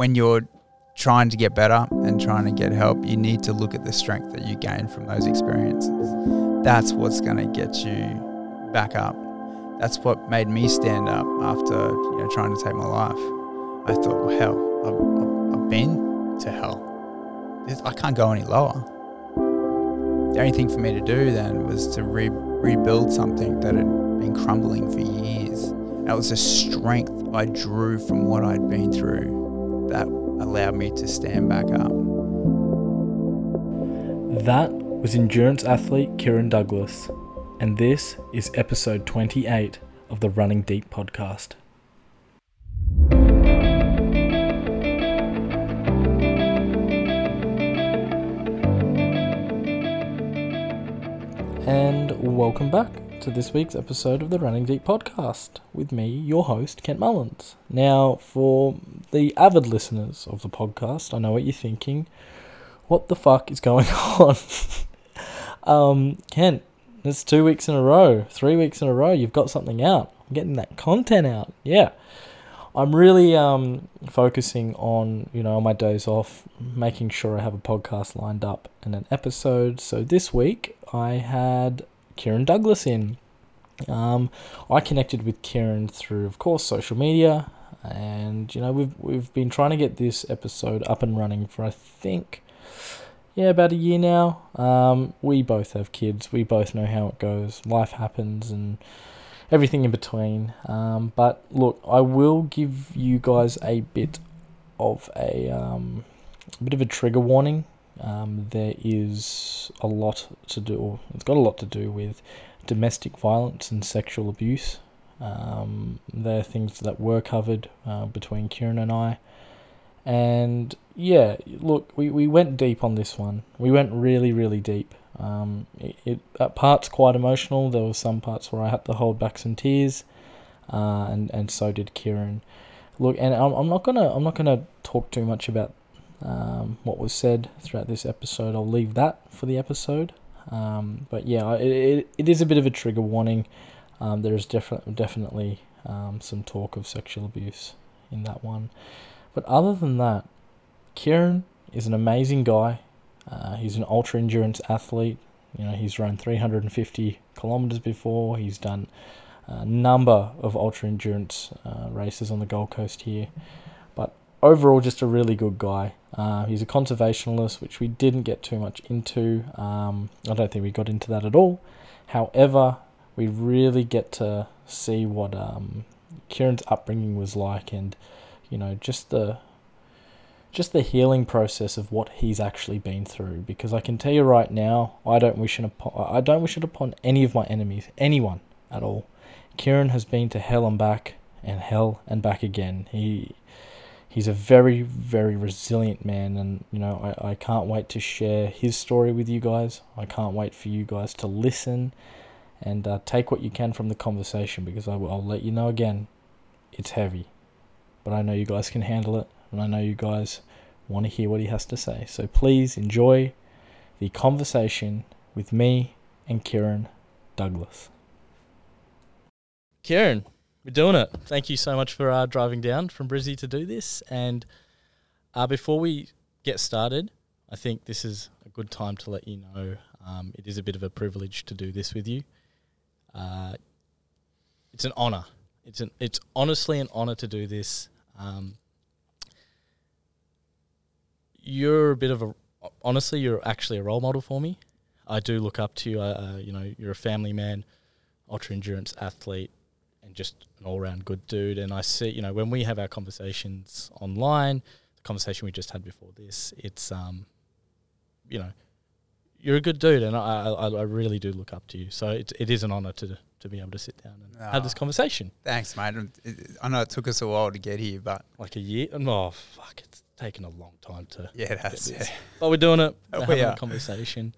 when you're trying to get better and trying to get help, you need to look at the strength that you gain from those experiences. That's what's going to get you back up. That's what made me stand up after you know trying to take my life. I thought, well, hell, I've, I've been to hell. I can't go any lower. The only thing for me to do then was to re- rebuild something that had been crumbling for years. That was the strength I drew from what I'd been through that allowed me to stand back up. That was endurance athlete Kieron Douglass, and this is episode 28 of the Running Deep podcast. And welcome back to this week's episode of the Running Deep podcast with me, your host, Kent Mullins. Now, for the avid listeners of the podcast, I know what you're thinking. What the fuck is going on? um, Kent, it's two weeks in a row, three weeks in a row. You've got something out. I'm getting that content out. Yeah. I'm really um, focusing on, you know, on my days off, making sure I have a podcast lined up and an episode. So this week I had Kieron Douglass in. Um, I connected with Kieron through, of course, social media, and you know we've we've been trying to get this episode up and running for I think, yeah, about a year now. Um, we both have kids. We both know how it goes. Life happens, and everything in between. Um, but look, I will give you guys a bit of a, um, a bit of a trigger warning um, there is a lot to do, it's got a lot to do with domestic violence and sexual abuse. Um, they're things that were covered uh, between Kieron and I. And yeah, look, we, we went deep on this one. We went really, really deep. Um, it, it at parts quite emotional. There were some parts where I had to hold back some tears, uh, and and so did Kieron. Look, and I'm, I'm not gonna I'm not gonna talk too much about um, what was said throughout this episode. I'll leave that for the episode. Um, but yeah, it, it, it is a bit of a trigger warning. Um, there is definitely definitely um, some talk of sexual abuse in that one. But other than that, Kieron is an amazing guy. Uh, he's an ultra endurance athlete. You know, he's run 350 kilometers before. He's done a number of ultra endurance uh, races on the Gold Coast here overall just a really good guy. Uh, he's a conservationalist, which we didn't get too much into. Um, I don't think we got into that at all. However, we really get to see what um, Kieron's upbringing was like, and you know, just the just the healing process of what he's actually been through. Because I can tell you right now, I don't wish it upon I don't wish it upon any of my enemies, anyone at all. Kieron has been to hell and back, and hell and back again. He he's a very very resilient man and you know I, I can't wait to share his story with you guys. I can't wait for you guys to listen and uh, take what you can from the conversation because I, will, i'll let you know again it's heavy. But i know you guys can handle it and i know you guys want to hear what he has to say. So please enjoy the conversation with me and kieron douglass. Kieron we're doing it. Thank you so much for uh, driving down from Brizzy to do this. And uh, before we get started, I think this is a good time to let you know um, it is a bit of a privilege to do this with you. Uh, it's an honor. It's an it's honestly an honor to do this. Um, you're a bit of a honestly, you're actually a role model for me. I do look up to you. Uh, you know, you're a family man, ultra endurance athlete, and just an all round good dude. And I see, you know, when we have our conversations online, the conversation we just had before this, it's, um, you know, you're a good dude, and I, I, I really do look up to you. So it, it is an honor to to be able to sit down and oh, have this conversation. Thanks, mate. I know it took us a while to get here, but like a year. Oh fuck, it's taken a long time to. Yeah, that's yeah. But we're doing it. We're having a conversation.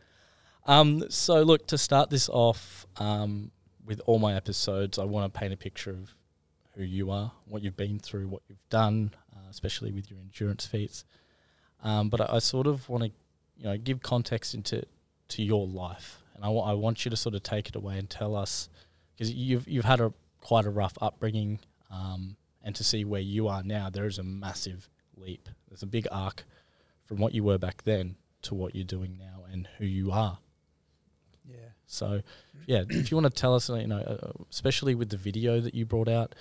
Um, so look to start this off. Um, with all my episodes, I want to paint a picture of who you are, what you've been through, what you've done, uh, especially with your endurance feats. Um, but I, I, sort of want to, you know, give context into to your life, and I, w- I want you to sort of take it away and tell us because you've you've had a quite a rough upbringing, um, and to see where you are now, there is a massive leap. There's a big arc from what you were back then to what you're doing now and who you are. Yeah. So, yeah, if you want to tell us, you know, uh, especially with the video that you brought out,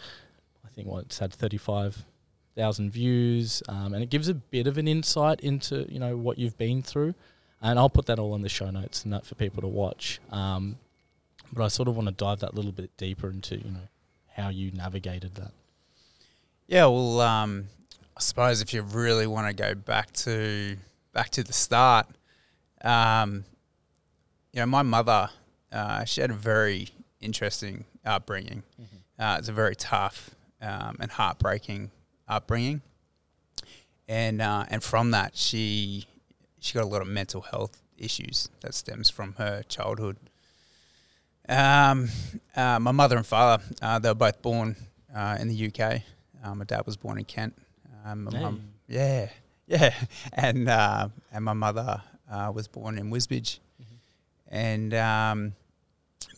I think what it's had 35,000 views, um, and it gives a bit of an insight into, you know, what you've been through. And I'll put that all in the show notes and that for people to watch. Um, but I sort of want to dive that little bit deeper into, you know, how you navigated that. Yeah, well, um, I suppose if you really want to go back to back to the start, um, you know, my mother, uh, she had a very interesting upbringing. Mm-hmm. Uh, it's a very tough um, and heartbreaking upbringing, and uh, and from that, she she got a lot of mental health issues that stems from her childhood. Um, uh, my mother and father, uh, they were both born uh, in the UK. Uh, my dad was born in Kent. Um, my Hey. mum, yeah, yeah, and uh, and my mother uh, was born in Wisbech. And um,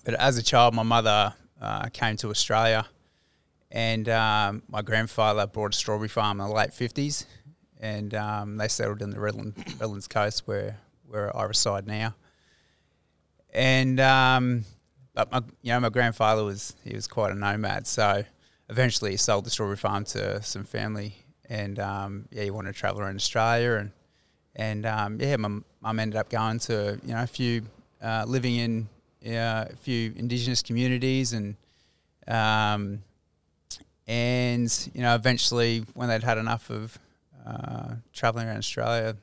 but as a child, my mother uh, came to Australia, and um, my grandfather bought a strawberry farm in the late fifties, and um, they settled in the Redland, Redlands coast where where I reside now. And um, but my you know my grandfather was he was quite a nomad, so eventually he sold the strawberry farm to some family, and um, yeah, he wanted to travel around Australia, and and um, yeah, my mum ended up going to you know a few uh, living in uh, a few indigenous communities, and um, and you know eventually when they'd had enough of uh, traveling around Australia,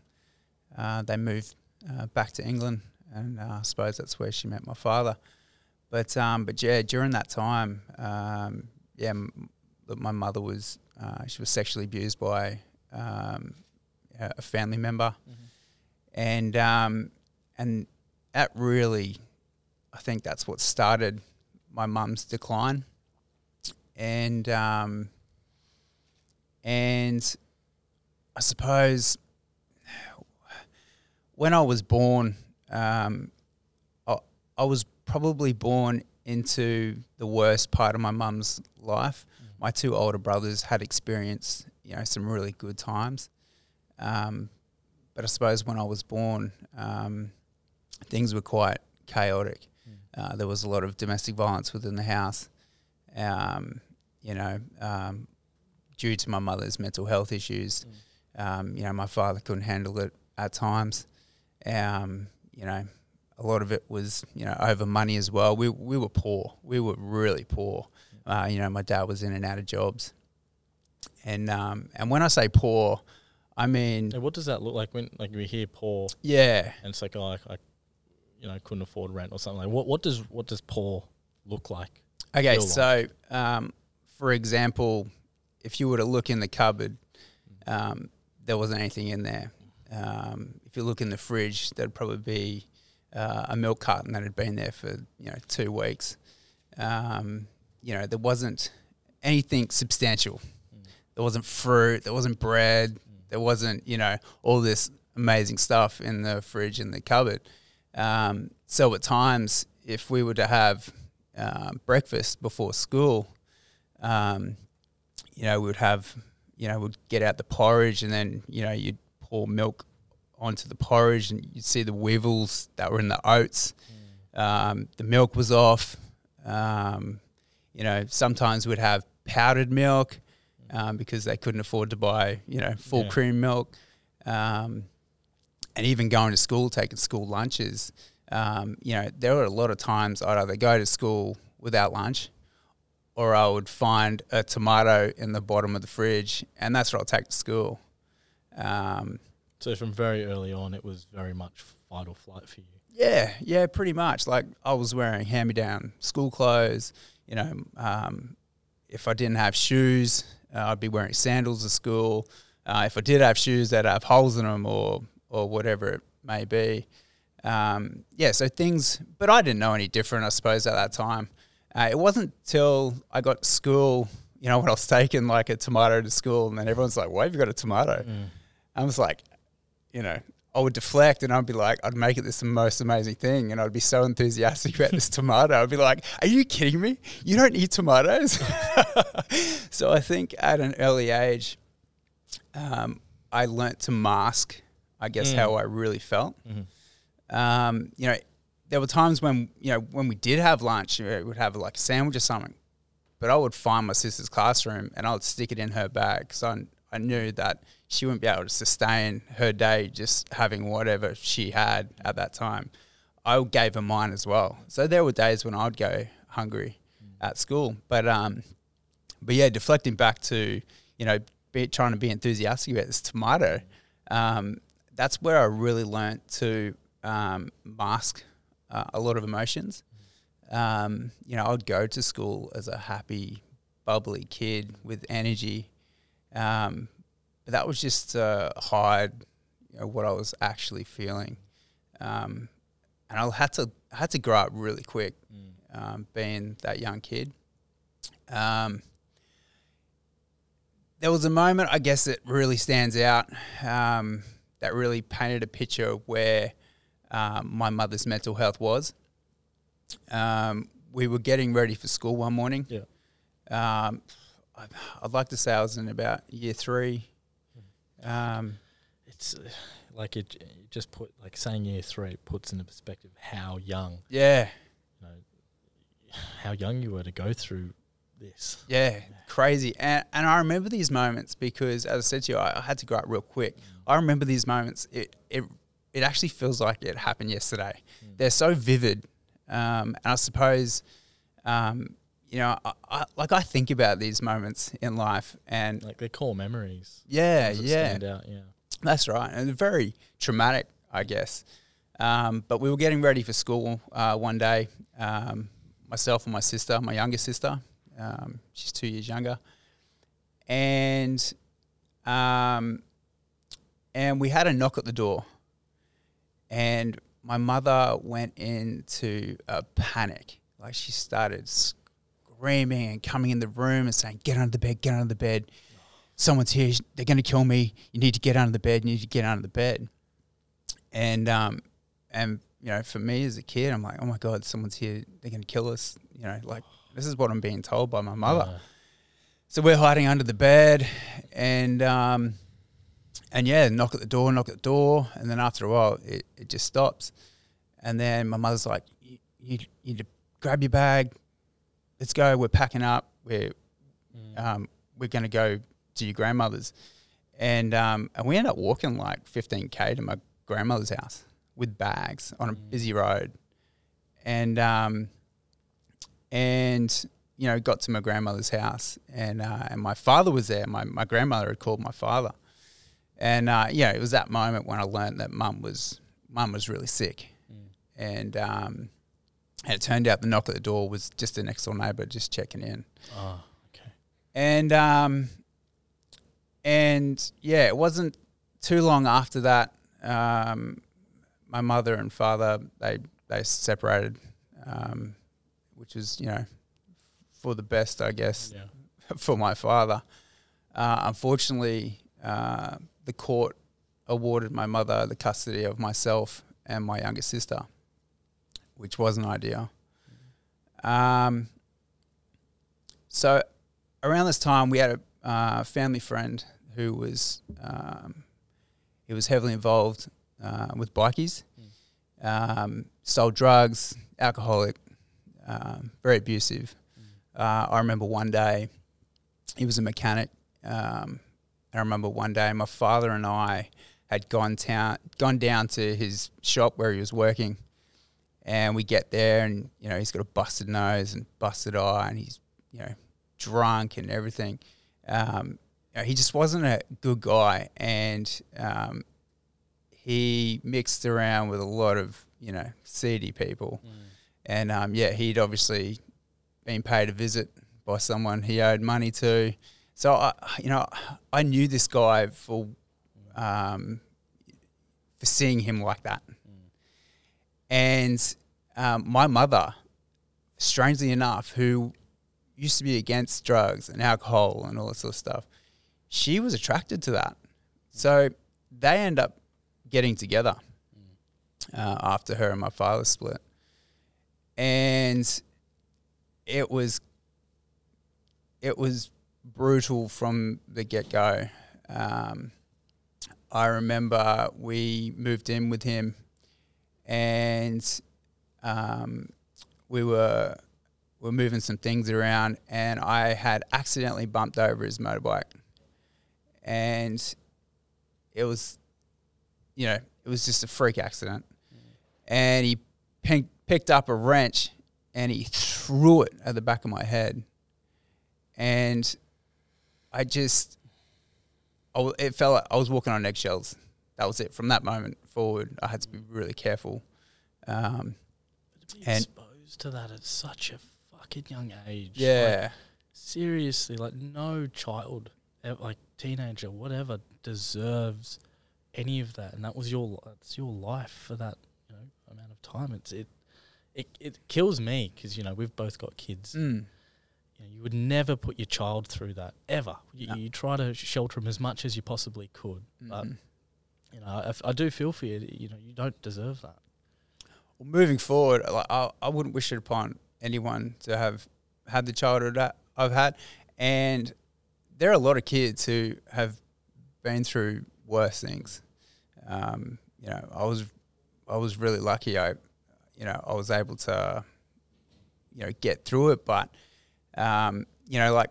uh, they moved uh, back to England, and uh, I suppose that's where she met my father. But um, but yeah, during that time, um, yeah, m- my mother was uh, she was sexually abused by um, a a family member, and um, and that really, I think that's what started my mum's decline, and um, and I suppose when I was born, um, I, I was probably born into the worst part of my mum's life. My two older brothers had experienced, you know, some really good times. Um, but I suppose when I was born, um, things were quite chaotic. Uh, there was a lot of domestic violence within the house. Um, you know, um, due to my mother's mental health issues, um, you know, my father couldn't handle it at times. Um, you know, a lot of it was, you know, over money as well. We we were poor. We were really poor. Uh, you know, my dad was in and out of jobs, and um, and when I say poor, I mean, And what does that look like when like we hear poor yeah, and it's like oh I, I you know couldn't afford rent or something like what what does what does poor look like? Okay, so um, for example, if you were to look in the cupboard, um, there wasn't anything in there. Um, if you look in the fridge, there'd probably be uh, a milk carton that had been there for you know two weeks. Um, you know, there wasn't anything substantial. There wasn't fruit. There wasn't bread. There wasn't you know all this amazing stuff in the fridge and the cupboard. Um, so at times, if we were to have uh, breakfast before school, um, you know, we would have, you know, we'd get out the porridge and then, you know, you'd pour milk onto the porridge and you'd see the weevils that were in the oats. Um, the milk was off. Um, you know, sometimes we'd have powdered milk um, because they couldn't afford to buy, you know, full Yeah. cream milk. Um, and even going to school, taking school lunches, um, you know, there were a lot of times I'd either go to school without lunch or I would find a tomato in the bottom of the fridge and that's what I'll take to school. Um, So from very early on, it was very much fight or flight for you. yeah, yeah, pretty much. Like I was wearing hand me down school clothes. You know, um, if I didn't have shoes, uh, I'd be wearing sandals to school. Uh, if I did have shoes that have holes in them or or whatever it may be, um, yeah. So things, but I didn't know any different, I suppose, at that time. Uh, it wasn't till I got to school, you know, when I was taking like a tomato to school, and then everyone's like, "Why have you got a tomato?" I was like, you know, I would deflect and I'd be like, I'd make it this most amazing thing. And I'd be so enthusiastic about this tomato. I'd be like, are you kidding me? You don't eat tomatoes? so I think at an early age, um, I learnt to mask, I guess, Mm. how I really felt. Mhm. Um, you know, there were times when you know when we did have lunch, you know, we would have like a sandwich or something, but I would find my sister's classroom and I would stick it in her bag because I I knew that she wouldn't be able to sustain her day just having whatever she had at that time. I gave her mine as well. So there were days when I'd go hungry at school, but um, but yeah, deflecting back to you know be, trying to be enthusiastic about this tomato, um, that's where I really learnt to um, mask uh, a lot of emotions. Um, you know, I'd go to school as a happy, bubbly kid with energy, um, but that was just to hide you know, what I was actually feeling. Um, and I had to I had to grow up really quick, um, being that young kid. Um, there was a moment, I guess, that really stands out. That really painted a picture of where um, my mother's mental health was. Um, we were getting ready for school one morning. Yeah. Um, I'd like to say I was in about year three. Um, It's uh, like it, it just put like saying year three puts into perspective how young yeah, you know how young you were to go through this. Yeah, crazy. And and I remember these moments because, as I said to you, I, I had to grow up real quick. I remember these moments. It it it actually feels like it happened yesterday. They're so vivid, um, and I suppose, um, you know, I, I, like I think about these moments in life, and Like they're core memories. yeah, yeah, Stand out. Yeah. that's right, and very traumatic, I guess. Um, but we were getting ready for school uh, one day. Um, myself and my sister, my younger sister, um, she's two years younger, and um, and we had a knock at the door, and my mother went into a panic. Like she started screaming and coming in the room and saying, "Get under the bed! Get under the bed! Someone's here! They're going to kill me! You need to get under the bed! You need to get under the bed!" And um, and you know, for me as a kid, I'm like, "Oh my god, someone's here! They're going to kill us!" You know, like this is what I'm being told by my mother. So we're hiding under the bed, and um, and yeah, knock at the door, knock at the door, and then after a while, it, it just stops. And then my mother's like, "You, you need to grab your bag, let's go. We're packing up. We're mm, um, we're going to go to your grandmother's, and um, and we end up walking like 15k to my grandmother's house with bags on a Mm. busy road, and um, and you know got to my grandmother's house, and uh, and my father was there. My my grandmother had called my father, and uh, yeah, it was that moment when I learned that mum was mum was really sick, mm, and um, and it turned out the knock at the door was just a next door neighbour just checking in Oh, okay. and um, and yeah, it wasn't too long after that. Um, my mother and father they they separated, um, which was you know for the best, I guess, Yeah. for my father. Uh, unfortunately, uh, the court awarded my mother the custody of myself and my younger sister, which wasn't ideal. Um, so around this time, we had a uh, family friend who was um, he was heavily involved uh, with bikies, um, sold drugs, alcoholic, um, very abusive. Uh, I remember one day he was a mechanic. Um, I remember one day my father and I had gone town, gone down to his shop where he was working, and we get there and you know he's got a busted nose and busted eye and he's you know drunk and everything. Um, you know, he just wasn't a good guy, and um, he mixed around with a lot of you know seedy people, Mm. and um, yeah, he'd obviously been paid a visit by someone he owed money to. So I, you know, I knew this guy for um, for seeing him like that, and um, my mother, strangely enough, who used to be against drugs and alcohol and all this sort of stuff, she was attracted to that. So they end up getting together uh, after her and my father split, and it was it was brutal from the get go. Um, I remember we moved in with him, and um, we were we were moving some things around, and I had accidentally bumped over his motorbike, and it was, you know, it was just a freak accident, and he pink, picked up a wrench and he threw it at the back of my head, and I just, I it felt like I was walking on eggshells. That was it. From that moment forward, I had to be really careful. Um, to be And- exposed to that at such a fucking young age. Like, yeah, seriously, like no child, like teenager, whatever, deserves any of that. And that was your, it's your life for that, you know, amount of time. It's it, it, it kills me because you know we've both got kids. mm, You, know, you would never put your child through that ever. You, No. you try to shelter them as much as you possibly could, but mhm. you know, I do feel for you. You know, you don't deserve that. Well, moving forward, like, I, I wouldn't wish it upon anyone to have had the childhood that I've had. And there are a lot of kids who have been through worse things. Um, you know, I was I was really lucky. I, you know, I was able to, you know, get through it. But, um, you know, like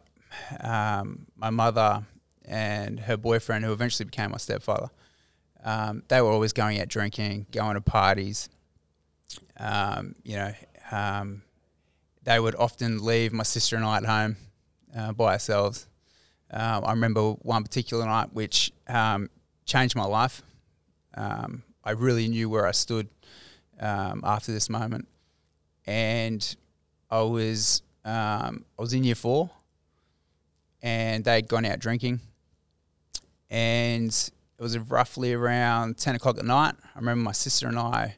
um, my mother and her boyfriend, who eventually became my stepfather, um, they were always going out drinking, going to parties um, you know, um, they would often leave my sister and I at home uh, by ourselves. Um, I remember one particular night which changed my life. I really knew where I stood after this moment, and I was um, I was in year four, and they'd gone out drinking, and it was roughly around ten o'clock at night. I remember my sister and I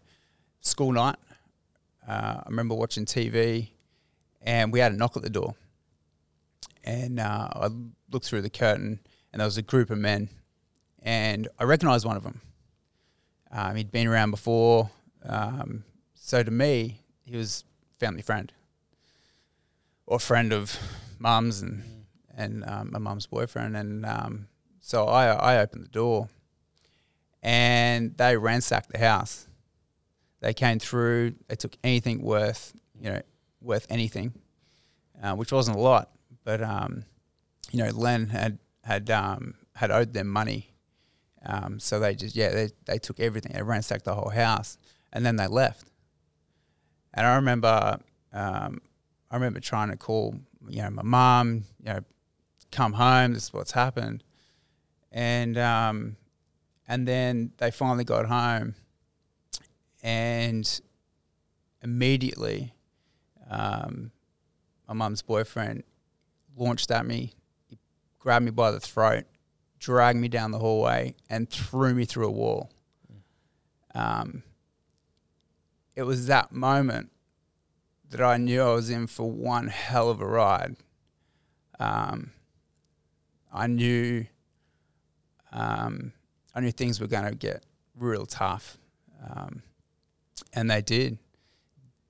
school night. Uh, I remember watching TV, and we had a knock at the door. And uh, I looked through the curtain, and there was a group of men, and I recognised one of them. Um, he'd been around before, um, so to me, he was family friend, or friend of mum's and and um, my mum's boyfriend. And um, so I I opened the door, and they ransacked the house. They came through. They took anything worth, you know, worth anything, uh, which wasn't a lot. But um, you know, Len had had um, had owed them money, um, so they just yeah they they took everything. They ransacked the whole house, and then they left. And I remember, um, I remember trying to call, you know, my mom, you know, come home. This is what's happened, and um, and then they finally got home and immediately um, my mum's boyfriend launched at me, he grabbed me by the throat, dragged me down the hallway, and threw me through a wall. Um, it was that moment that I knew I was in for one hell of a ride. Um, I knew um, I knew things were going to get real tough. Um, and they did.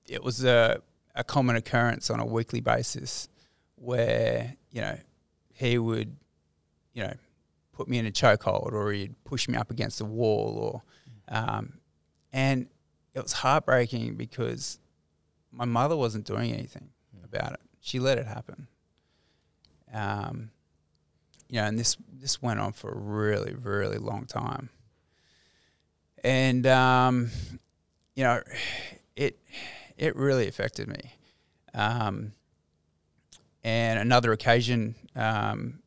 It was a, a common occurrence on a weekly basis where, you know, he would, you know, put me in a chokehold or he'd push me up against the wall or, um, and it was heartbreaking because my mother wasn't doing anything about it. She let it happen. Um, you know, and this this went on for a really, really long time. And um, you know, it it really affected me. Um, and another occasion, um,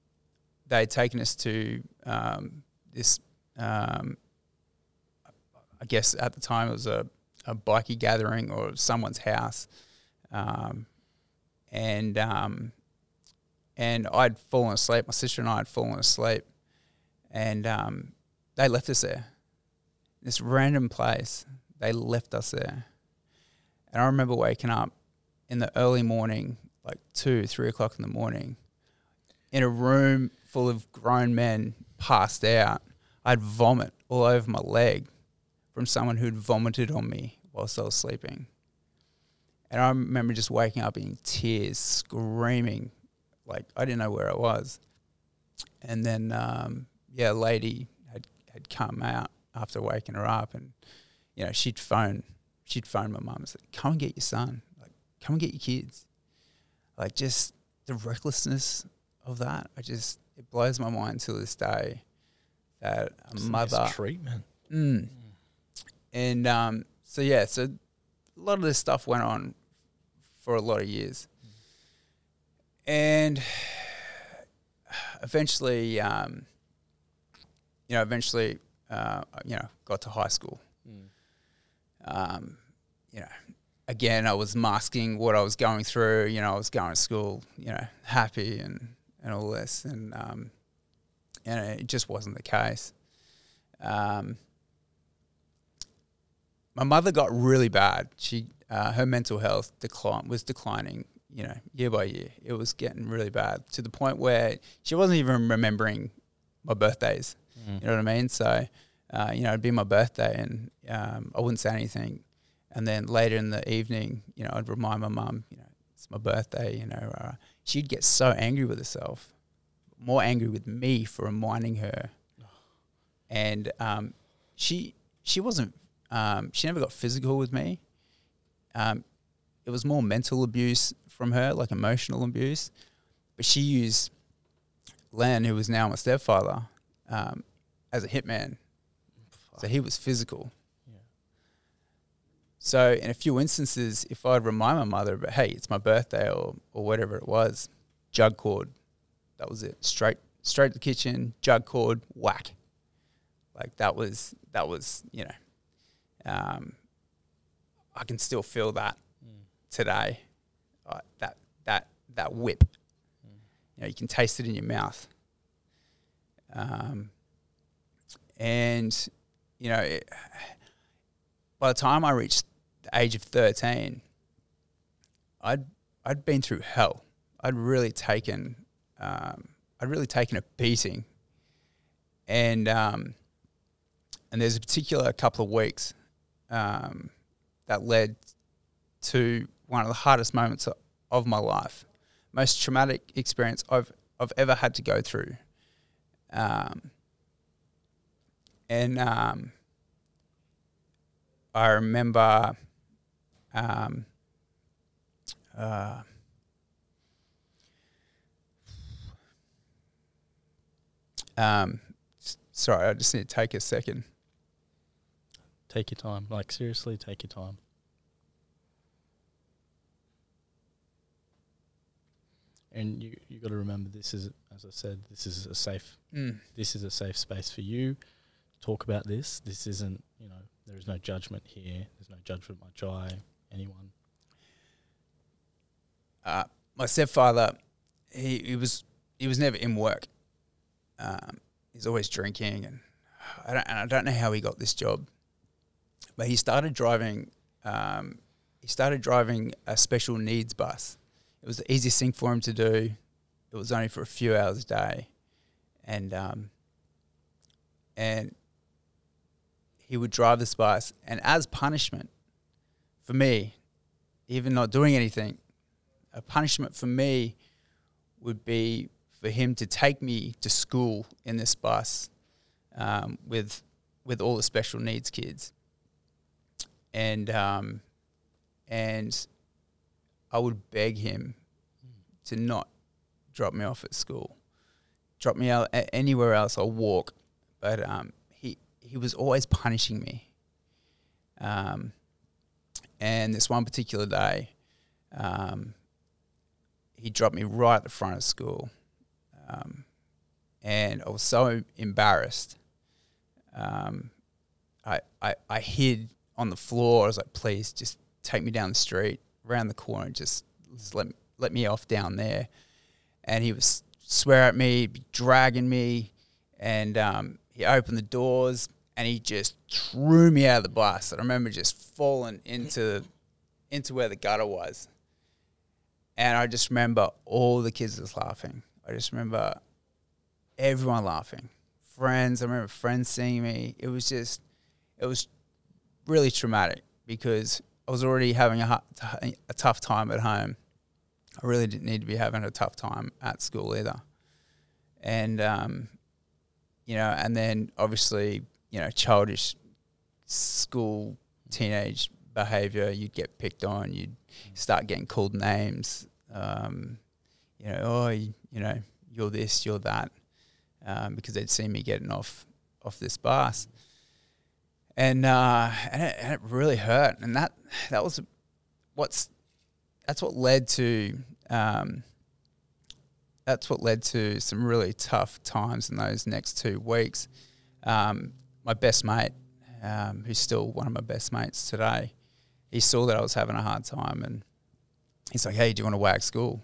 they had taken us to um, this. Um, I guess at the time it was a, a bikie gathering or someone's house, um, and um, and I'd fallen asleep. My sister and I had fallen asleep, and um, they left us there. This random place, they left us there. And I remember waking up in the early morning, like two, three o'clock in the morning, in a room full of grown men passed out. I'd vomit all over my leg from someone who'd vomited on me whilst I was sleeping. And I remember just waking up in tears, screaming, like I didn't know where I was. And then, um, yeah, a lady had, had come out after waking her up, and you know she'd phone she'd phone my mum and say, "Come and get your son, like come and get your kids." Like just the recklessness of that, I just it blows my mind to this day that a It's mother treatment. Mm. And um, so yeah, so a lot of this stuff went on for a lot of years, and eventually, um, you know, eventually, uh, you know, got to high school. Mm. Um, you know, again, I was masking what I was going through. You know, I was going to school, you know, happy and and all this, and um, and it just wasn't the case. Um, my mother got really bad. She uh, her mental health decline was declining. You know, year by year, it was getting really bad to the point where she wasn't even remembering my birthdays. Mm. You know what I mean? So, uh, you know, it'd be my birthday, and um, I wouldn't say anything. And then later in the evening, you know, I'd remind my mum, you know, it's my birthday. You know, uh, she'd get so angry with herself, more angry with me for reminding her. And um, she she wasn't um, she never got physical with me. Um, it was more mental abuse from her, like emotional abuse. But she used Len, who was now my stepfather, um, as a hitman. So he was physical. Yeah. So in a few instances, if I'd remind my mother, but hey, it's my birthday or or whatever it was, jug cord, that was it. Straight straight to the kitchen, jug cord, whack. Like that was that was you know, um, I can still feel that Mm. today. Uh, that that that whip. You know, you can taste it in your mouth. Um, and you know, it, by the time I reached the age of thirteen, I'd I'd been through hell. I'd really taken um, I'd really taken a beating, and um, and there's a particular couple of weeks um, that led to one of the hardest moments of my life, most traumatic experience I've I've ever had to go through. Um, and um, I remember um, uh, um, sorry, I just need to take a second. Take your time. Like seriously, take your time. And you you got to remember this is as I said this is a safe Mm. this is a safe space for you to talk about this. This isn't, you know, there is no judgment here. There's no judgment by Jai, anyone. uh, my stepfather, he, he was he was never in work. Um, he's always drinking, and I don't and I don't know how he got this job, but he started driving. Um, he started driving a special needs bus. It was the easiest thing for him to do. It was only for a few hours a day, and um, and he would drive this bus, and as punishment for me, even not doing anything, a punishment for me would be for him to take me to school in this bus um, with with all the special needs kids, and um, and I would beg him to not drop me off at school, drop me out anywhere else. I'll walk, but um, he he was always punishing me. Um, and this one particular day, um, he dropped me right at the front of school. Um, and I was so embarrassed. Um, I, I, I hid on the floor. I was like, please just take me down the street, around the corner, just, just let, let me off down there. And he was swear at me, dragging me. And um, he opened the doors and he just threw me out of the bus. And I remember just falling into, into where the gutter was. And I just remember all the kids was laughing. I just remember everyone laughing. Friends, I remember friends seeing me. It was just, it was really traumatic because I was already having a, a tough time at home. I really didn't need to be having a tough time at school either. And um, you know, and then obviously, you know, childish school, teenage behavior, you'd get picked on, you'd start getting called names, um, you know, oh, you, you know, you're this, you're that, um, because they'd seen me getting off off this bus, and uh, and, it, and it really hurt, and that that was what's that's what led to um, that's what led to some really tough times in those next two weeks. Um, my best mate, um, who's still one of my best mates today, he saw that I was having a hard time, and he's like, "Hey, do you want to whack school?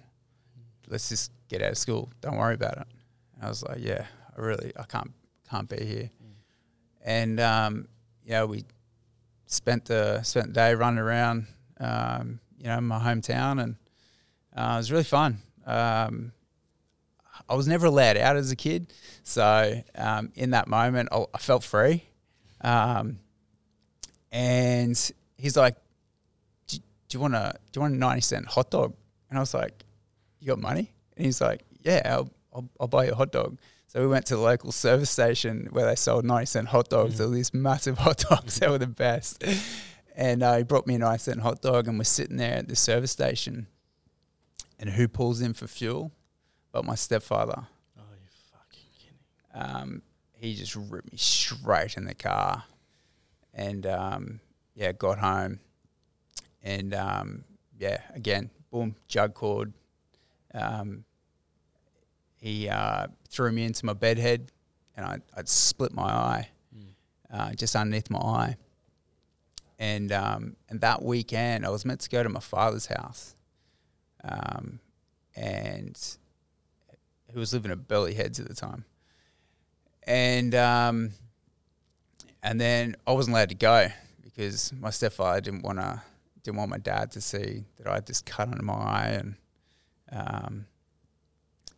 Let's just get out of school. Don't worry about it." And I was like, "Yeah, I really, I can't, can't be here." Mm. And um, yeah, we spent the spent the day running around, um, you know, my hometown, and uh, it was really fun. Um, I was never allowed out as a kid, so um, in that moment, I, I felt free. Um, and he's like, "Do, you want a do you want a ninety cent hot dog?" And I was like, "You got money?" And he's like, "Yeah, I'll, I'll, I'll buy you a hot dog." So we went to the local service station where they sold 90 cent hot dogs. Mm-hmm. these massive hot dogs. they were the best. And uh, he brought me a 90 cent hot dog, and we're sitting there at the service station. And who pulls in for fuel? But my stepfather. Oh, you fucking kidding. Um, he just ripped me straight in the car. And um, yeah, got home. And um, yeah, again, boom, jug cord. Um, he uh, threw me into my bed head and I, would split my eye, mm. uh, just underneath my eye. And um, and that weekend, I was meant to go to my father's house, um, and he was living at Burleigh Heads at the time. And um, and then I wasn't allowed to go because my stepfather didn't want to didn't want my dad to see that I had this cut under my eye, and um,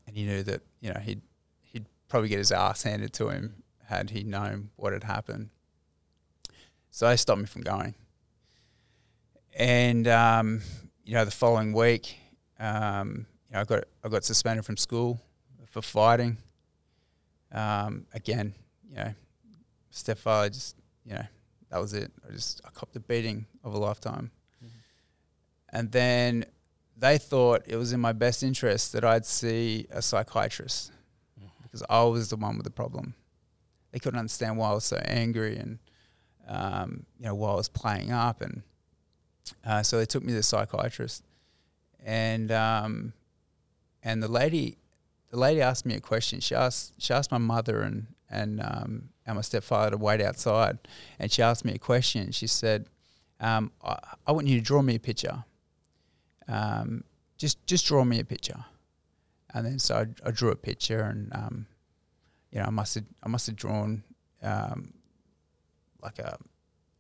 and he knew that you know he'd he'd probably get his ass handed to him had he known what had happened. So they stopped me from going. And um, you know, the following week, um, you know, I got I got suspended from school for fighting. Um, again, you know, stepfather just you know that was it. I just I copped the beating of a lifetime. Mm-hmm. And then they thought it was in my best interest that I'd see a psychiatrist mm-hmm. because I was the one with the problem. They couldn't understand why I was so angry and um, you know why I was playing up, and uh, so they took me to the psychiatrist, and um, and the lady, the lady asked me a question. She asked she asked my mother and and um, and my stepfather to wait outside, and she asked me a question. She said, um, I, "I want you to draw me a picture." Um, just just draw me a picture. And then so I, I drew a picture, and um, you know I must have I must have drawn um, like a,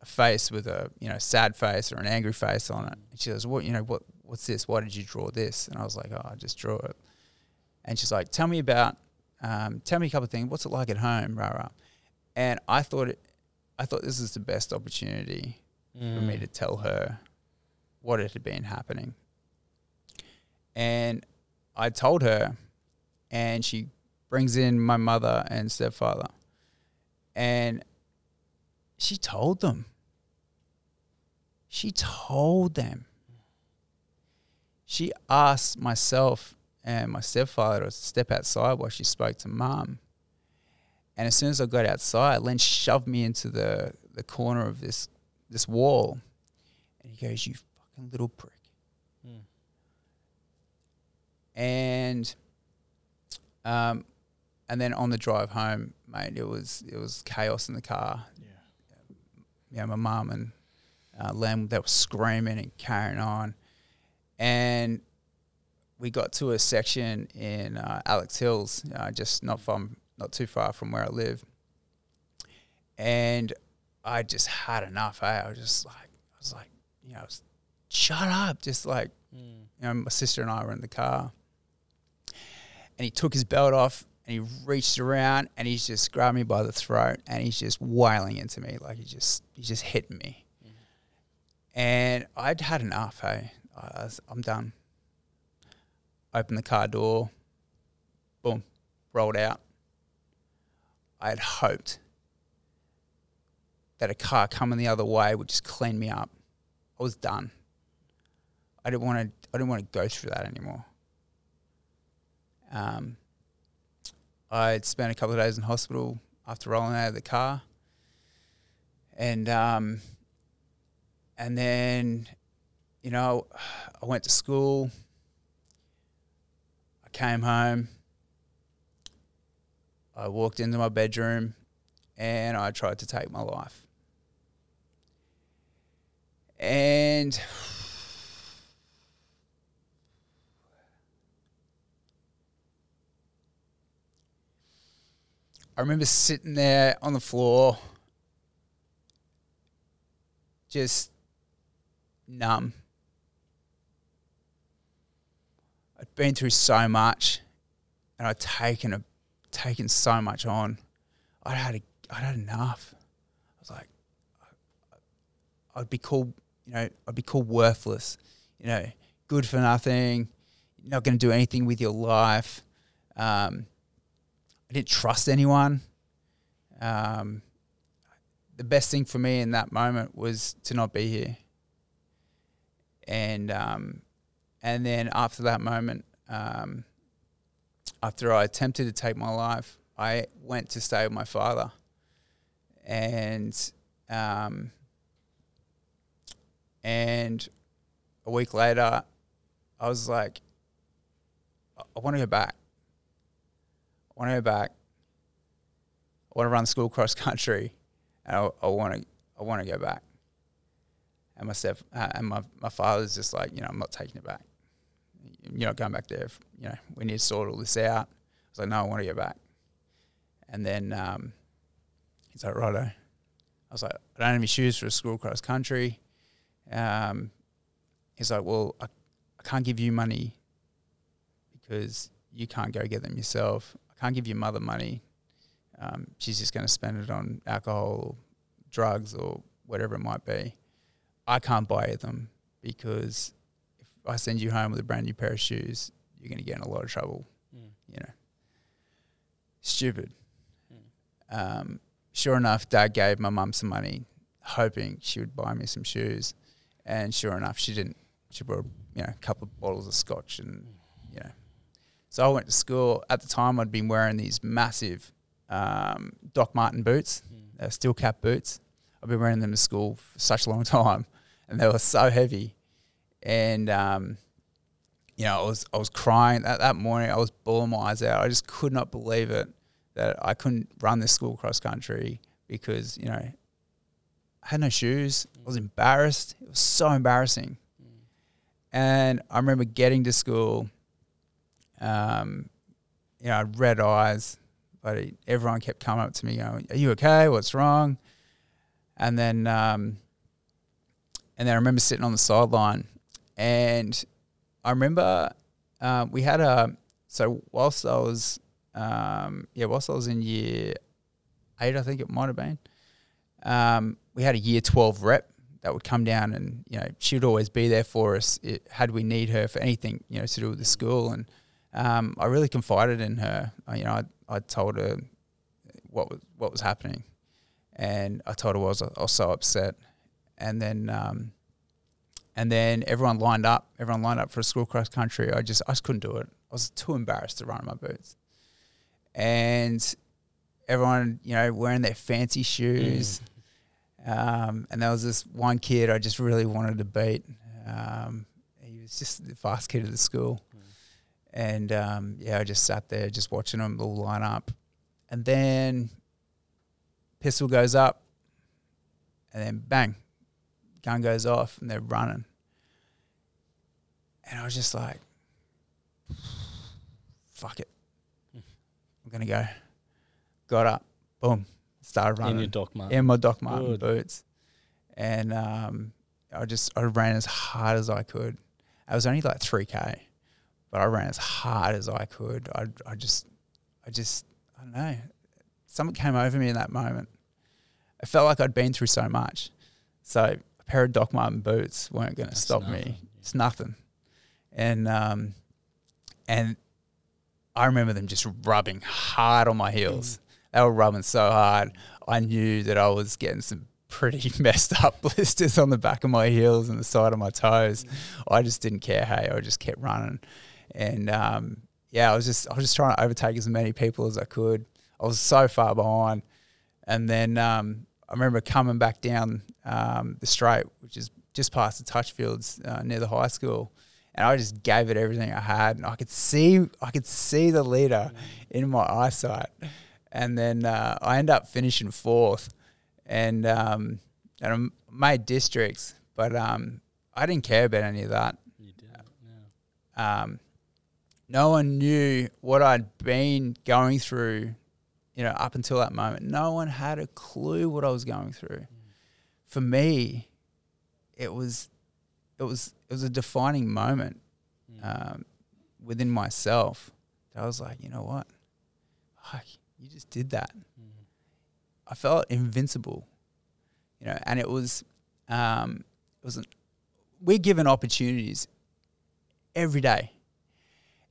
a, face with a you know sad face or an angry face on it. And she goes, "What you know what what's this? Why did you draw this?" And I was like, "Oh, I just drew it." And she's like, "Tell me about um, tell me a couple of things. What's it like at home?" Rah rah. And I thought it, I thought this is the best opportunity mm. for me mm. to tell her what it had been happening and I told her, and she brings in my mother and stepfather, and she told them. She told them. She asked myself and my stepfather to step outside while she spoke to mum. And as soon as I got outside, Len shoved me into the, the corner of this this wall. And he goes, You fucking little prick hmm. And um, and then on the drive home, mate, it was it was chaos in the car. Yeah, yeah, my mum and uh, Len they were screaming and carrying on, and we got to a section in uh, Alex Hills, uh, just not from not too far from where I live, and I just had enough. Eh? I was just like I was like you know, shut up, just like mm. you know, my sister and I were in the car and he took his belt off and he reached around and he's just grabbed me by the throat and he's just wailing into me like he just he's just hitting me. And I'd had enough. Hey, I I'm done. Opened the car door. Boom, rolled out. I had hoped that a car coming the other way would just clean me up. I was done. I didn't want to. I didn't want to go through that anymore. Um, I spent a couple of days in hospital after rolling out of the car, and um, and then, you know, I went to school. I came home. I walked into my bedroom, and I tried to take my life. And I remember sitting there on the floor, just numb. I'd been through so much, and I'd taken a, taken so much on. I'd had a, I had enough. I was like, I'd be called, you know, I'd be called worthless, you know, good for nothing, not going to do anything with your life. Um, I didn't trust anyone. Um, the best thing for me in that moment was to not be here. And um, and then after that moment, um, after I attempted to take my life, I went to stay with my father. And um, and a week later, I was like, I want to go back. I want to go back. I want to run school cross country, and I, I want to I want to go back. And my step uh, and my my father's just like, you know, I'm not taking it back. You're not going back there. You know, we need to sort all this out. I was like, no, I want to go back. And then um, he's like, righto. I was like, I don't have any shoes for a school cross country. Um, he's like, well, I, I can't give you money because you can't go get them yourself. I can't give your mother money. Um, she's just going to spend it on alcohol, or drugs, or whatever it might be. I can't buy them because if I send you home with a brand new pair of shoes, you're going to get in a lot of trouble. Mm. You know, stupid. Um, sure enough, Dad gave my mum some money, hoping she would buy me some shoes, and sure enough, she didn't. She brought you know a couple of bottles of scotch, and know, so I went to school. At the time, I'd been wearing these massive um, Doc Marten boots, uh, steel cap boots. I've been wearing them to school for such a long time, and they were so heavy. And um, you know, I was I was crying that that morning. I was bawling my eyes out. I just could not believe it that I couldn't run this school cross country because you know I had no shoes. I was embarrassed. It was so embarrassing. And I remember getting to school. Um, you know, red eyes, but everyone kept coming up to me going, "Are you okay? What's wrong?" And then, um, and then I remember sitting on the sideline, and I remember um, we had a so whilst I was um, yeah whilst I was in year eight, I think it might have been, um, we had a year twelve rep that would come down, and you know she would always be there for us it, had we need her for anything you know to do with the school, and um, I really confided in her. I, you know, I, I told her what was what was happening, and I told her I was I was so upset, and then um, and then everyone lined up. Everyone lined up for a school cross country. I just I just couldn't do it. I was too embarrassed to run in my boots, and everyone you know wearing their fancy shoes. Um, and there was this one kid I just really wanted to beat. Um, he was just the fast kid at the school. And um, yeah, I just sat there just watching them all line up. And then pistol goes up, and then bang, gun goes off, and they're running. And I was just like, fuck it. I'm going to go. Got up, boom, started running In your Doc Marten. in my Doc Marten Good. boots, and um, I just I ran as hard as I could. I was only like three k, but I ran as hard as I could. I I just I just I don't know. Something came over me in that moment. It felt like I'd been through so much, so a pair of Doc Marten boots weren't going to stop nothing, me. It's nothing, and um, and I remember them just rubbing hard on my heels. they were rubbing so hard. I knew that I was getting some pretty messed up blisters on the back of my heels and the side of my toes. I just didn't care. Hey, I just kept running, and um, yeah, I was just I was just trying to overtake as many people as I could. I was so far behind, and then um, I remember coming back down um, the straight, which is just past the touch fields uh, near the high school, and I just gave it everything I had, and I could see I could see the leader in my eyesight, and then uh, I end up finishing fourth, and um, and I made districts, but um, I didn't care about any of that. You did. Yeah. Um, no one knew what I'd been going through, you know, up until that moment. No one had a clue what I was going through. For me, it was, it was, it was a defining moment um, within myself. That I was like, you know what, Fuck, you just did that. I felt invincible, you know, and it was, um, it was, we're given opportunities every day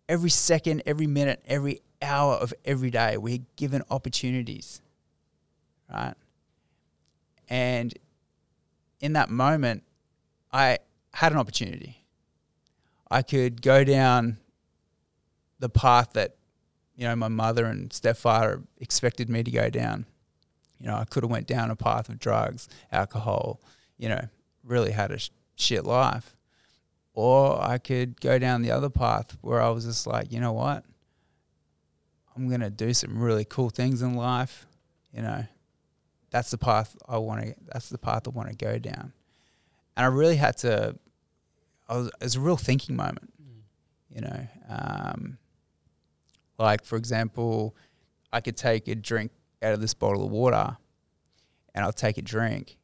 every second, every minute, every hour of every day, we're given opportunities, right? And in that moment, I had an opportunity. I could go down the path that, you know, my mother and stepfather expected me to go down. You know, I could have went down a path of drugs, alcohol, you know, really had a sh- shit life or I could go down the other path where I was just like, you know what? I'm going to do some really cool things in life. You know, that's the path I want to, that's the path I want to go down. And I really had to, I was, it was a real thinking moment, you know. Um, like, for example, I could take a drink out of this bottle of water and I'll take a drink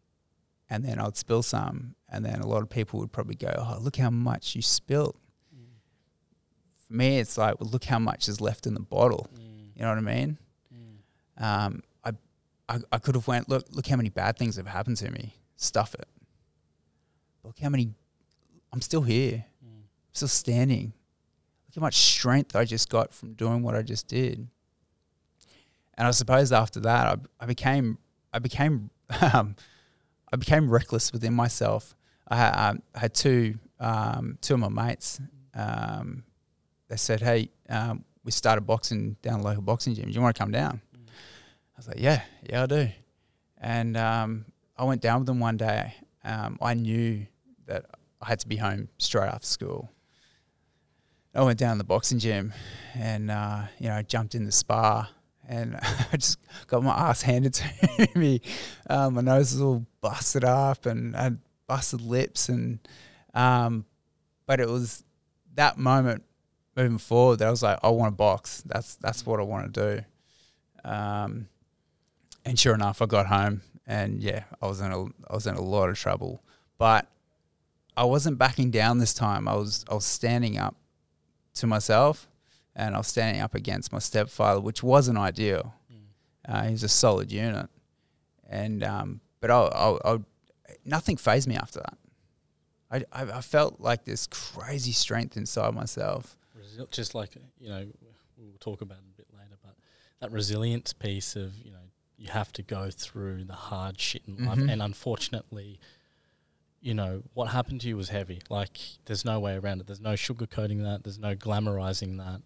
and then I'd spill some, and then a lot of people would probably go, "Oh, look how much you spilled." For me, it's like, well, look how much is left in the bottle. You know what I mean? Um, I, I, I could have went, look, look how many bad things have happened to me. Stuff it. Look how many. I'm still here. I'm still standing. Look how much strength I just got from doing what I just did. And I suppose after that, I, I became, I became. Um, I became reckless within myself. I had, um, I had two um, two of my mates. Um, they said, "Hey, um, we started boxing down the local boxing gym. Do you want to come down?" I was like, "Yeah, yeah, I do." And um, I went down with them one day. I knew that I had to be home straight after school. I went down to the boxing gym, and uh, you know, jumped in the spa and I just got my ass handed to me. Um, my nose was all busted up and I had busted lips, and um, but it was that moment moving forward that I was like, I want to box. That's that's what I want to do. Um, and sure enough, I got home, and yeah, I was in a I was in a lot of trouble, but I wasn't backing down this time. I was I was standing up to myself and I was standing up against my stepfather, which wasn't ideal. Uh, he was a solid unit, and um, but I, I, I, nothing fazed me after that. I, I, I felt like this crazy strength inside myself. Resil- just like you know, we'll talk about it a bit later, but that resilience piece of you know you have to go through the hard shit in life, Mhm. and unfortunately, you know what happened to you was heavy. Like there's no way around it. There's no sugarcoating that. There's no glamorizing that.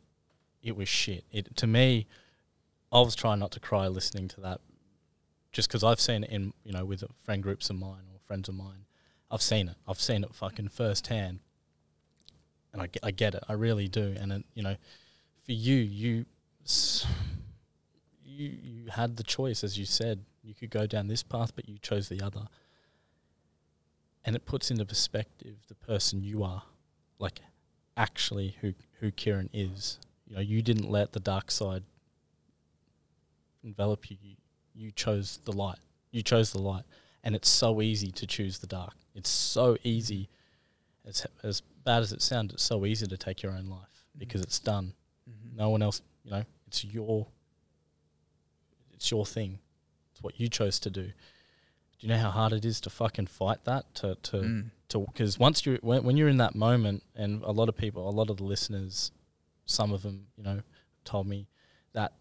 It was shit. It to me, I was trying not to cry listening to that, just because I've seen it in you know with friend groups of mine friends of mine. I've seen it. I've seen it fucking firsthand and I I get it, I really do. And it, you know, for you, you, you, you had the choice, as you said, you could go down this path, but you chose the other. And it puts into perspective the person you are, like actually who who Kieron is. You know, you didn't let the dark side envelop you. You, you chose the light. You chose the light, and it's so easy to choose the dark. It's so easy as as bad as it sounds, it's so easy to take your own life because it's done. No one else, you know, it's your it's your thing. It's what you chose to do. Do you know how hard it is to fucking fight that? To to Mm. to because once you when, when you're in that moment, and a lot of people, a lot of the listeners, some of them, you know, told me that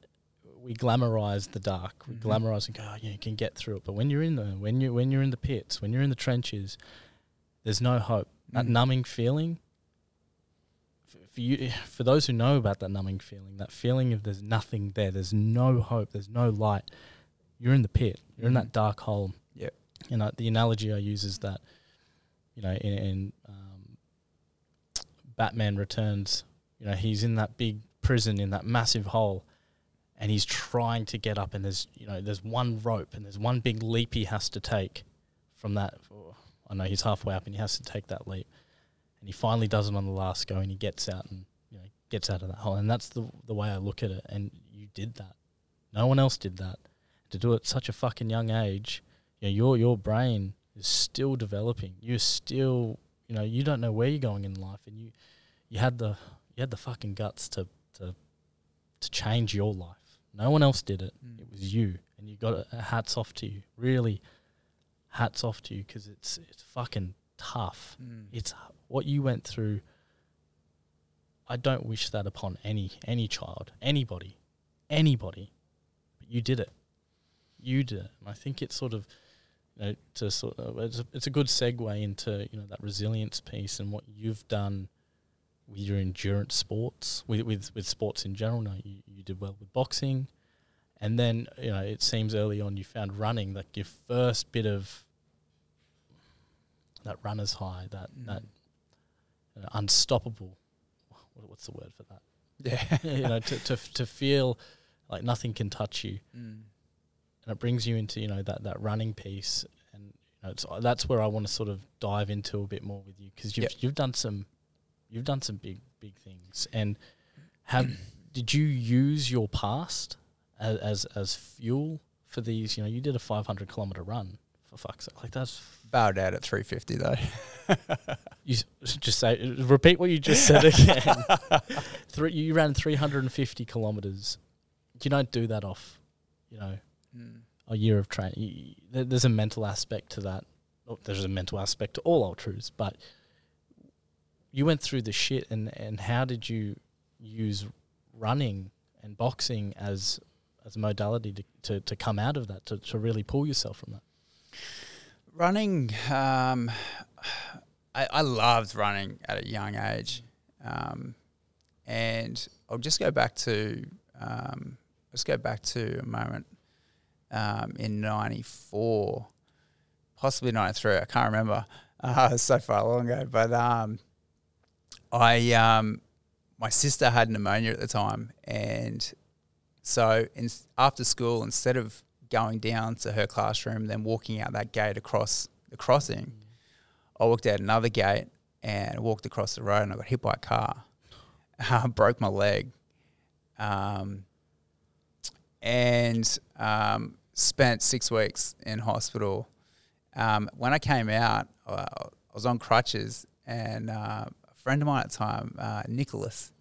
we glamorize the dark. We Mhm. glamorize and go, oh, yeah, you can get through it. But when you're in the when you when you're in the pits, when you're in the trenches, there's no hope. That Mm. numbing feeling. For you, for those who know about that numbing feeling, that feeling of there's nothing there, there's no hope, there's no light. You're in the pit. You're in Mhm. that dark hole. You know the analogy I use is that, you know, in, in um, Batman Returns, you know, he's in that big prison in that massive hole, and he's trying to get up, and there's you know there's one rope, and there's one big leap he has to take from that. oh, I know he's halfway up, and he has to take that leap, and he finally does it on the last go, and he gets out and you know gets out of that hole, and that's the the way I look at it. And you did that. No one else did that. To do it at such a fucking young age, you know, your your brain is still developing. You're still, you know, you don't know where you're going in life, and you you had the you had the fucking guts to to to change your life. No one else did it. Mm. It was you, and you got a, hats off to you. Really, hats off to you because it's it's fucking tough. Mm. It's what you went through. I don't wish that upon any any child, anybody, anybody. But you did it. You did it. And I think it's sort of, you know, to sort of it's a, it's a good segue into you know that resilience piece and what you've done with your endurance sports, with with, with sports in general. No, you, you did well with boxing, and then you know it seems early on you found running, like your first bit of that runner's high, that Mm. that uh, unstoppable. What, what's the word for that? Yeah. you know, to, to to feel like nothing can touch you, Mm. and it brings you into you know that that running piece, and you know, it's, that's where I want to sort of dive into a bit more with you because you've Yep. you've done some, you've done some big big things, and have did you use your past as as, as fuel for these? You know, you did a 500 kilometer run for fuck's sake, like that's Bowed out at 350 though. You just say repeat what you just said again. Three, you ran 350 kilometers. You don't do that off, you know, Mm. a year of training. There's a mental aspect to that. There's a mental aspect to all ultras, but you went through the shit, and and how did you use running and boxing as as a modality to, to, to come out of that, to, to really pull yourself from that? Running, um, I, I loved running at a young age. Um, and I'll just go back to, um, let's go back to a moment um, in 94, possibly 93, I can't remember. Uh, so far long ago. But um, I, um, my sister had pneumonia at the time. And so in, after school, instead of going down to her classroom, then walking out that gate across the crossing, I walked out another gate and walked across the road and I got hit by a car. Broke my leg. Um, and um, spent six weeks in hospital. Um, when I came out, I was on crutches, and uh, friend of mine at the time, uh, Nicholas,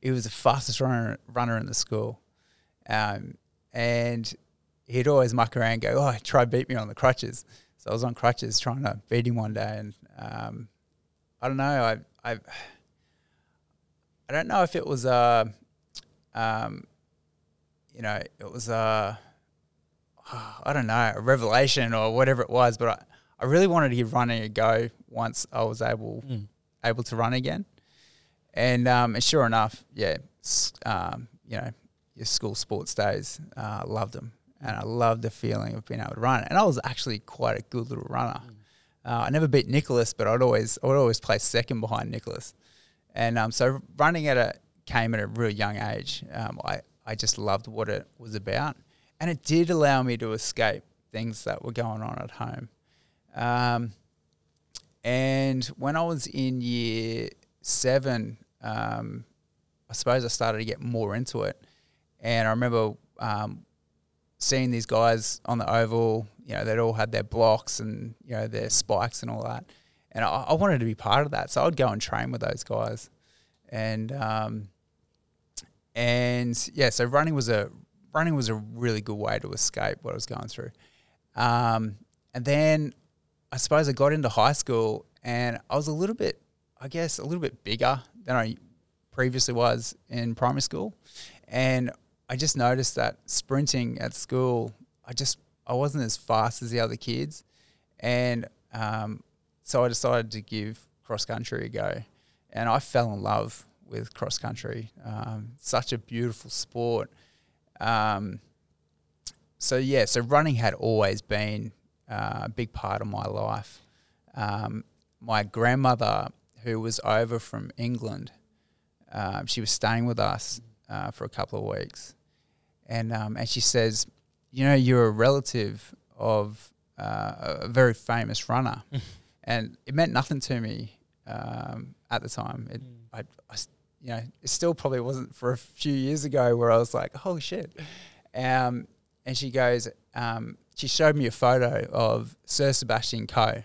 he was the fastest runner runner in the school, um, and he'd always muck around, and go, "Oh, try beat me on the crutches." So I was on crutches trying to beat him one day, and um, I don't know, I I I don't know if it was a, um, you know, it was a, I don't know, a revelation or whatever it was, but I, I really wanted to give running a go once I was able Mm. Able to run again. And, um, and sure enough, yeah, um, you know, your school sports days, uh, loved them. And I loved the feeling of being able to run. And I was actually quite a good little runner. Uh, I never beat Nicholas, but I'd always I would always place second behind Nicholas. And um, so running at a came at a real young age. Um, I I just loved what it was about, and it did allow me to escape things that were going on at home. Um, and when I was in year seven, um, I suppose I started to get more into it. And I remember um, seeing these guys on the oval, you know, they'd all had their blocks and, you know, their spikes and all that. And I, I wanted to be part of that. So I'd go and train with those guys. And, um, and yeah, so running was a, running was a really good way to escape what I was going through. Um, and then I suppose I got into high school and I was a little bit, I guess, a little bit bigger than I previously was in primary school. And I just noticed that sprinting at school, I just I wasn't as fast as the other kids, and um, so I decided to give cross country a go, and I fell in love with cross country. Um, such a beautiful sport. Um, so yeah, so running had always been uh, a big part of my life. Um, my grandmother, who was over from England, um, she was staying with us uh, for a couple of weeks, and um, and she says, you know, you're a relative of uh, a very famous runner, and it meant nothing to me um, at the time. It, I, I s- you know, it still probably wasn't for a few years ago where I was like, oh shit. Um, and she goes, um, she showed me a photo of Sir Sebastian Coe,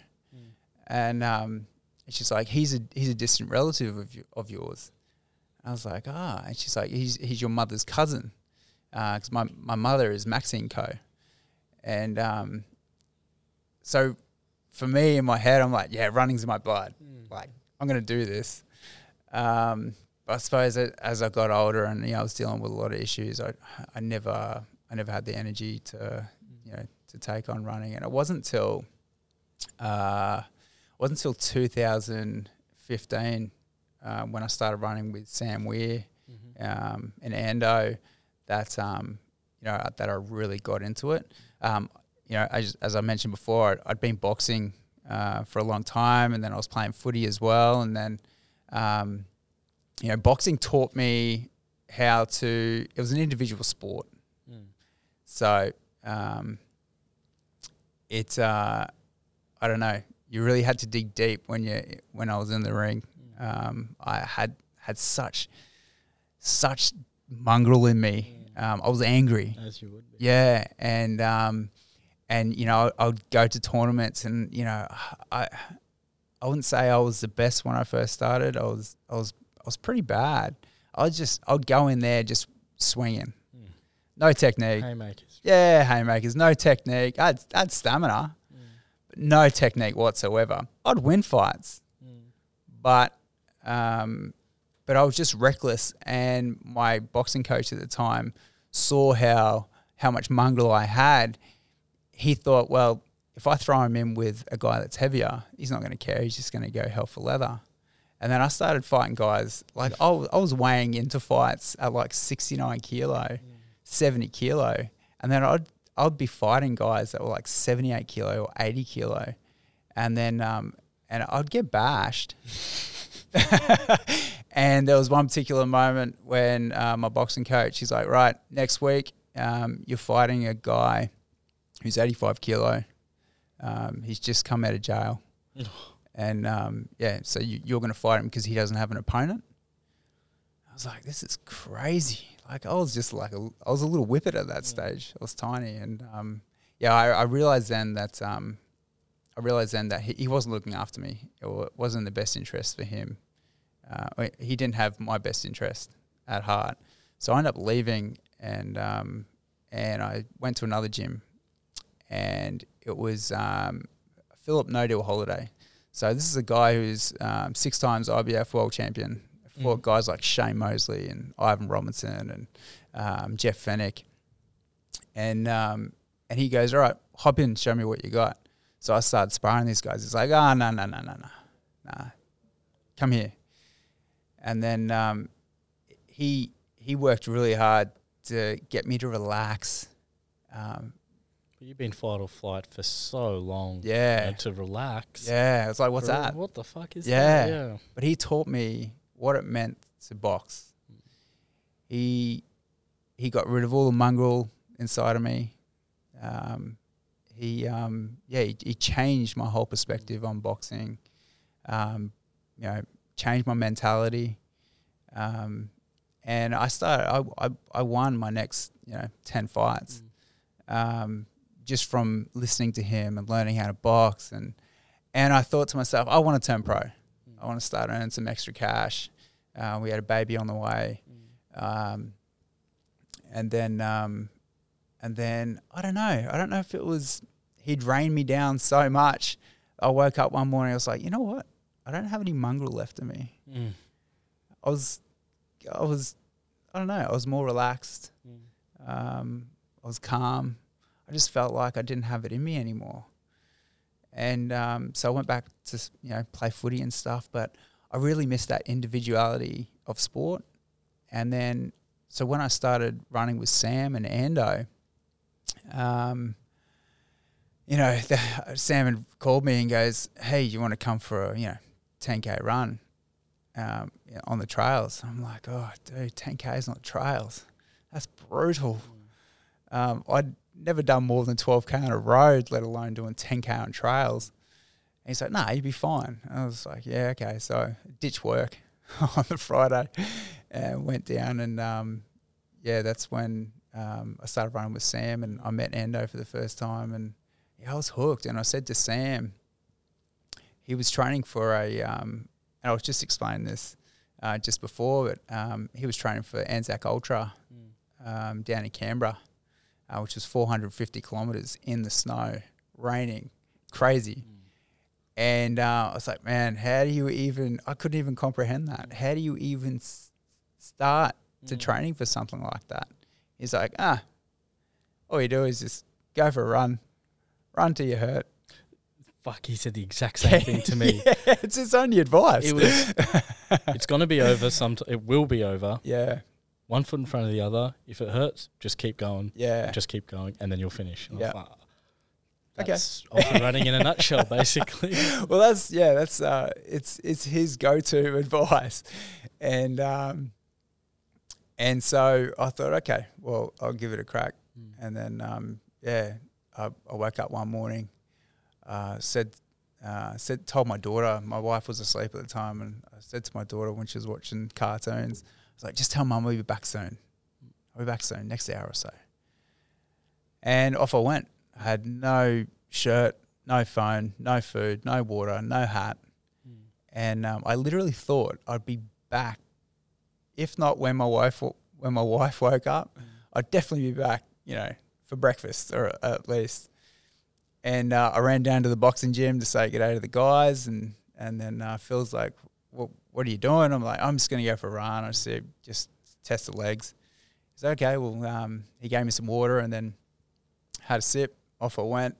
and um, she's like, he's a he's a distant relative of you, of yours. I was like, ah, and she's like, he's he's your mother's cousin, because my my mother is Maxine Coe, and um, so for me in my head, I'm like, yeah, running's in my blood. Like, I'm gonna do this. Um, but I suppose as I got older and you know I was dealing with a lot of issues, I I never I never had the energy to to take on running, and it wasn't until uh, wasn't until 2015 um, when I started running with Sam Weir um, in Ando that um, you know that I really got into it. Um, you know, as, as I mentioned before, I'd, I'd been boxing uh, for a long time, and then I was playing footy as well, and then um, you know, boxing taught me how to. It was an individual sport, so um, it. Uh, I don't know. You really had to dig deep when you when I was in the ring. Um, I had had such such mongrel in me. Um, I was angry. As you would be. Yeah, and um, and you know, I would go to tournaments, and you know, I I wouldn't say I was the best when I first started. I was I was I was pretty bad. I was just I'd go in there just swinging, no technique. Haymakers. Yeah, haymakers, no technique. I had, I had stamina, but no technique whatsoever. I'd win fights, but um, but I was just reckless. And my boxing coach at the time saw how how much mongrel I had. He thought, well, if I throw him in with a guy that's heavier, he's not going to care. He's just going to go hell for leather. And then I started fighting guys like I was, I was weighing into fights at like 69 kilo, 70 kilo, and then I'd I'd be fighting guys that were like 78 kilo or 80 kilo, and then um, and I'd get bashed. and there was one particular moment when uh, my boxing coach, he's like, right, next week um, you're fighting a guy who's 85 kilo. Um, he's just come out of jail. and um, yeah, so you, you're going to fight him because he doesn't have an opponent. I was like, this is crazy. Like I was just like, a, I was a little whippet at that stage. I was tiny. And um, yeah, I, I realized then that, um, I realized then that he, he wasn't looking after me. It wasn't the best interest for him. Uh, he didn't have my best interest at heart. So I ended up leaving and, um, and I went to another gym and it was um, Philip No Deal Holiday. So this is a guy who's um, six times IBF world champion. Fought guys like Shane Mosley and Ivan Robinson and um, Jeff Fenech. And um, and he goes, all right, hop in, show me what you got. So I started sparring these guys. He's like, ah, no, no, no, no, no, nah, come here. And then um, he he worked really hard to get me to relax. Um, But you've been fight or flight for so long. Yeah. you know, to relax. yeah, it's like, what's For- that? What the fuck is Yeah. that? Yeah. but he taught me what it meant to box. He he got rid of all the mongrel inside of me. Um, he um, yeah he, he changed my whole perspective on boxing. Um, you know, changed my mentality. Um, and I started. I, I I won my next you know ten fights. Um, just from listening to him and learning how to box and and I thought to myself, I want to turn pro. I want to start earning some extra cash. Uh, we had a baby on the way, um, and then um, and then I don't know. I don't know if it was he'd rained me down so much. I woke up one morning. I was like, you know what? I don't have any mongrel left in me. Mm. I was, I was, I don't know. I was more relaxed, Um, I was calm. I just felt like I didn't have it in me anymore. And um, so I went back to you know play footy and stuff, but I really missed that individuality of sport. And then so when I started running with Sam and Ando, um, you know, the, Sam had called me and goes, "Hey, you want to come for a you know 10k run um, on the trails?" I'm like, "Oh, dude, 10k is not trails. That's brutal." Um, I'd never done more than 12k on a road, let alone doing 10k on trails. And he's like, "Nah, you'd be fine." I was like, "Yeah, okay." So ditch work on the Friday and went down and um, yeah, that's when um, I started running with Sam and I met Endo for the first time and yeah, I was hooked. And I said to Sam, he was training for a, um, and I was just explaining this uh, just before, but um, he was training for Anzac Ultra um, down in Canberra, uh, which was 450 kilometres in the snow, raining, crazy. And uh, I was like, man, how do you even? I couldn't even comprehend that. How do you even s- start to training for something like that? He's like, ah, all you do is just go for a run, run till you hurt. Fuck, he said the exact same thing to me. yeah, it's his only advice. It was. it's gonna be over. Some. It will be over. yeah, One foot in front of the other. If it hurts, just keep going. yeah, Just keep going, and then you'll finish. And Yeah. like, Okay. That's ultra running in a nutshell, basically. well, that's yeah, that's uh, it's it's his go-to advice, and um, and so I thought, okay, well, I'll give it a crack, and then um, yeah, I, I woke up one morning, uh, said uh, said told my daughter, my wife was asleep at the time, and I said to my daughter when she was watching cartoons, I was like, just tell mum we'll be back soon, I'll be back soon, next hour or so, and off I went. I had no shirt, no phone, no food, no water, no hat. And um, I literally thought I'd be back, if not when my wife when my wife woke up, I'd definitely be back, you know, for breakfast or at least. And uh, I ran down to the boxing gym to say good day to the guys, and and then uh, Phil's like, "Well, what are you doing?" I'm like, "I'm just gonna go for a run." I said, "Just test the legs." He's like, "Okay." Well, um, he gave me some water, and then had a sip. Off I went,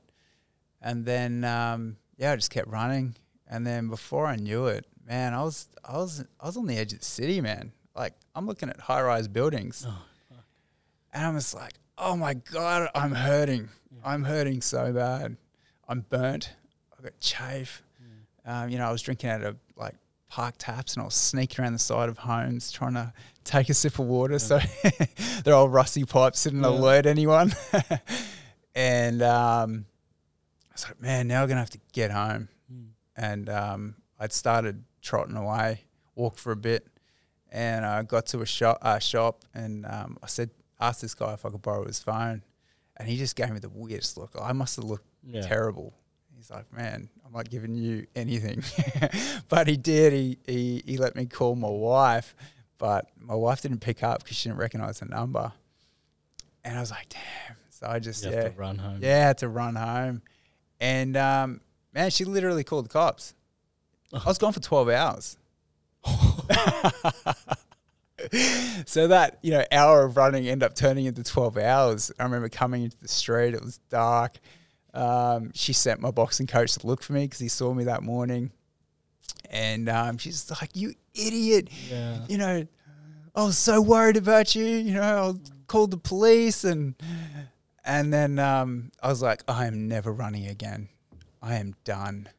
and then um, yeah, I just kept running. And then before I knew it, man, I was I was I was on the edge of the city, man. Like I'm looking at high rise buildings, Oh, and I'm just like, oh my god, I'm hurting. I'm hurting so bad. I'm burnt. I got chafe. Um, you know, I was drinking out of park taps, and I was sneaking around the side of homes trying to take a sip of water. So they're all rusty pipes didn't Yeah. alert anyone. and um, I was like, man, now I'm gonna have to get home. And um, I'd started trotting away, walked for a bit, and I got to a shop, uh, shop and um, I said, asked this guy if I could borrow his phone, and he just gave me the weirdest look. I must have looked Yeah. terrible. He's like, man, I'm not giving you anything, but he did. He, he he let me call my wife, but my wife didn't pick up because she didn't recognize the number, and I was like, damn. So I just You yeah run home. yeah, I had to run home. And um, man, she literally called the cops. I was gone for 12 hours. so that, you know, hour of running ended up turning into 12 hours. I remember coming into the street, it was dark. Um, she sent my boxing coach to look for me because he saw me that morning. And um, she's like, You idiot. Yeah. You know, I was so worried about you. You know, I called the police and and then um, I was like, I am never running again. I am done.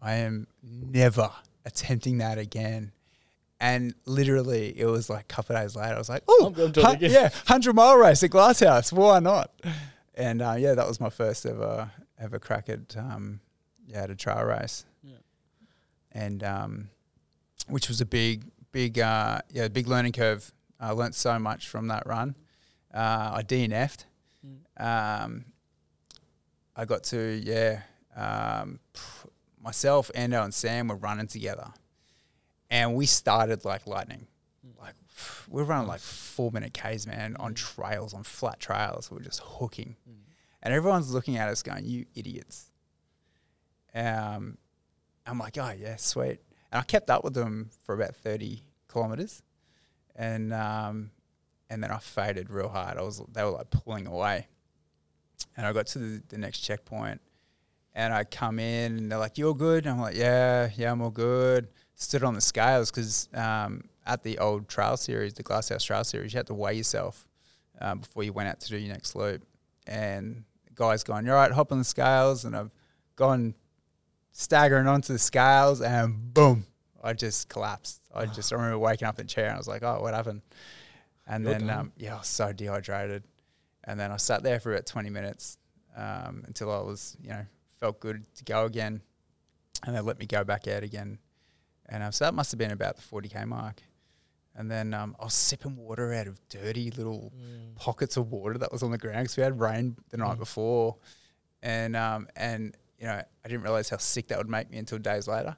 I am never attempting that again. And literally, it was like a couple of days later, I was like, oh, I'm- I'm doing it yeah, 100 mile race at Glasshouse. Why not? And uh, yeah, that was my first ever ever crack at, um, yeah, at a trail race. Yeah. And um, which was a big, big, uh, yeah, big learning curve. I learnt so much from that run. Uh, I DNF'd. Um, I got to yeah, um, myself, Endo, and Sam were running together, and we started like lightning. Like we we're running like four minute k's, man, on trails, on flat trails. We are just hooking, and everyone's looking at us, going, "You idiots." Um, I'm like, "Oh yeah, sweet," and I kept up with them for about thirty kilometers, and um, and then I faded real hard. I was they were like pulling away, and I got to the, the next checkpoint, and I come in and they're like, "You're good." And I'm like, "Yeah, yeah, I'm all good." Stood on the scales because um, at the old trail series, the Glasshouse Trail series, you had to weigh yourself um, before you went out to do your next loop, and guy's going, "You're right, hop on the scales," and I've gone staggering onto the scales, and boom, I just collapsed. I just remember waking up in the chair and I was like, "Oh, what happened?" And You're then, um, yeah, I was so dehydrated. And then I sat there for about 20 minutes um, until I was, you know, felt good to go again. And they let me go back out again. And um, so that must have been about the 40K mark. And then um, I was sipping water out of dirty little Mm. pockets of water that was on the ground because we had rain the night Mm. before. And, um, and, you know, I didn't realize how sick that would make me until days later.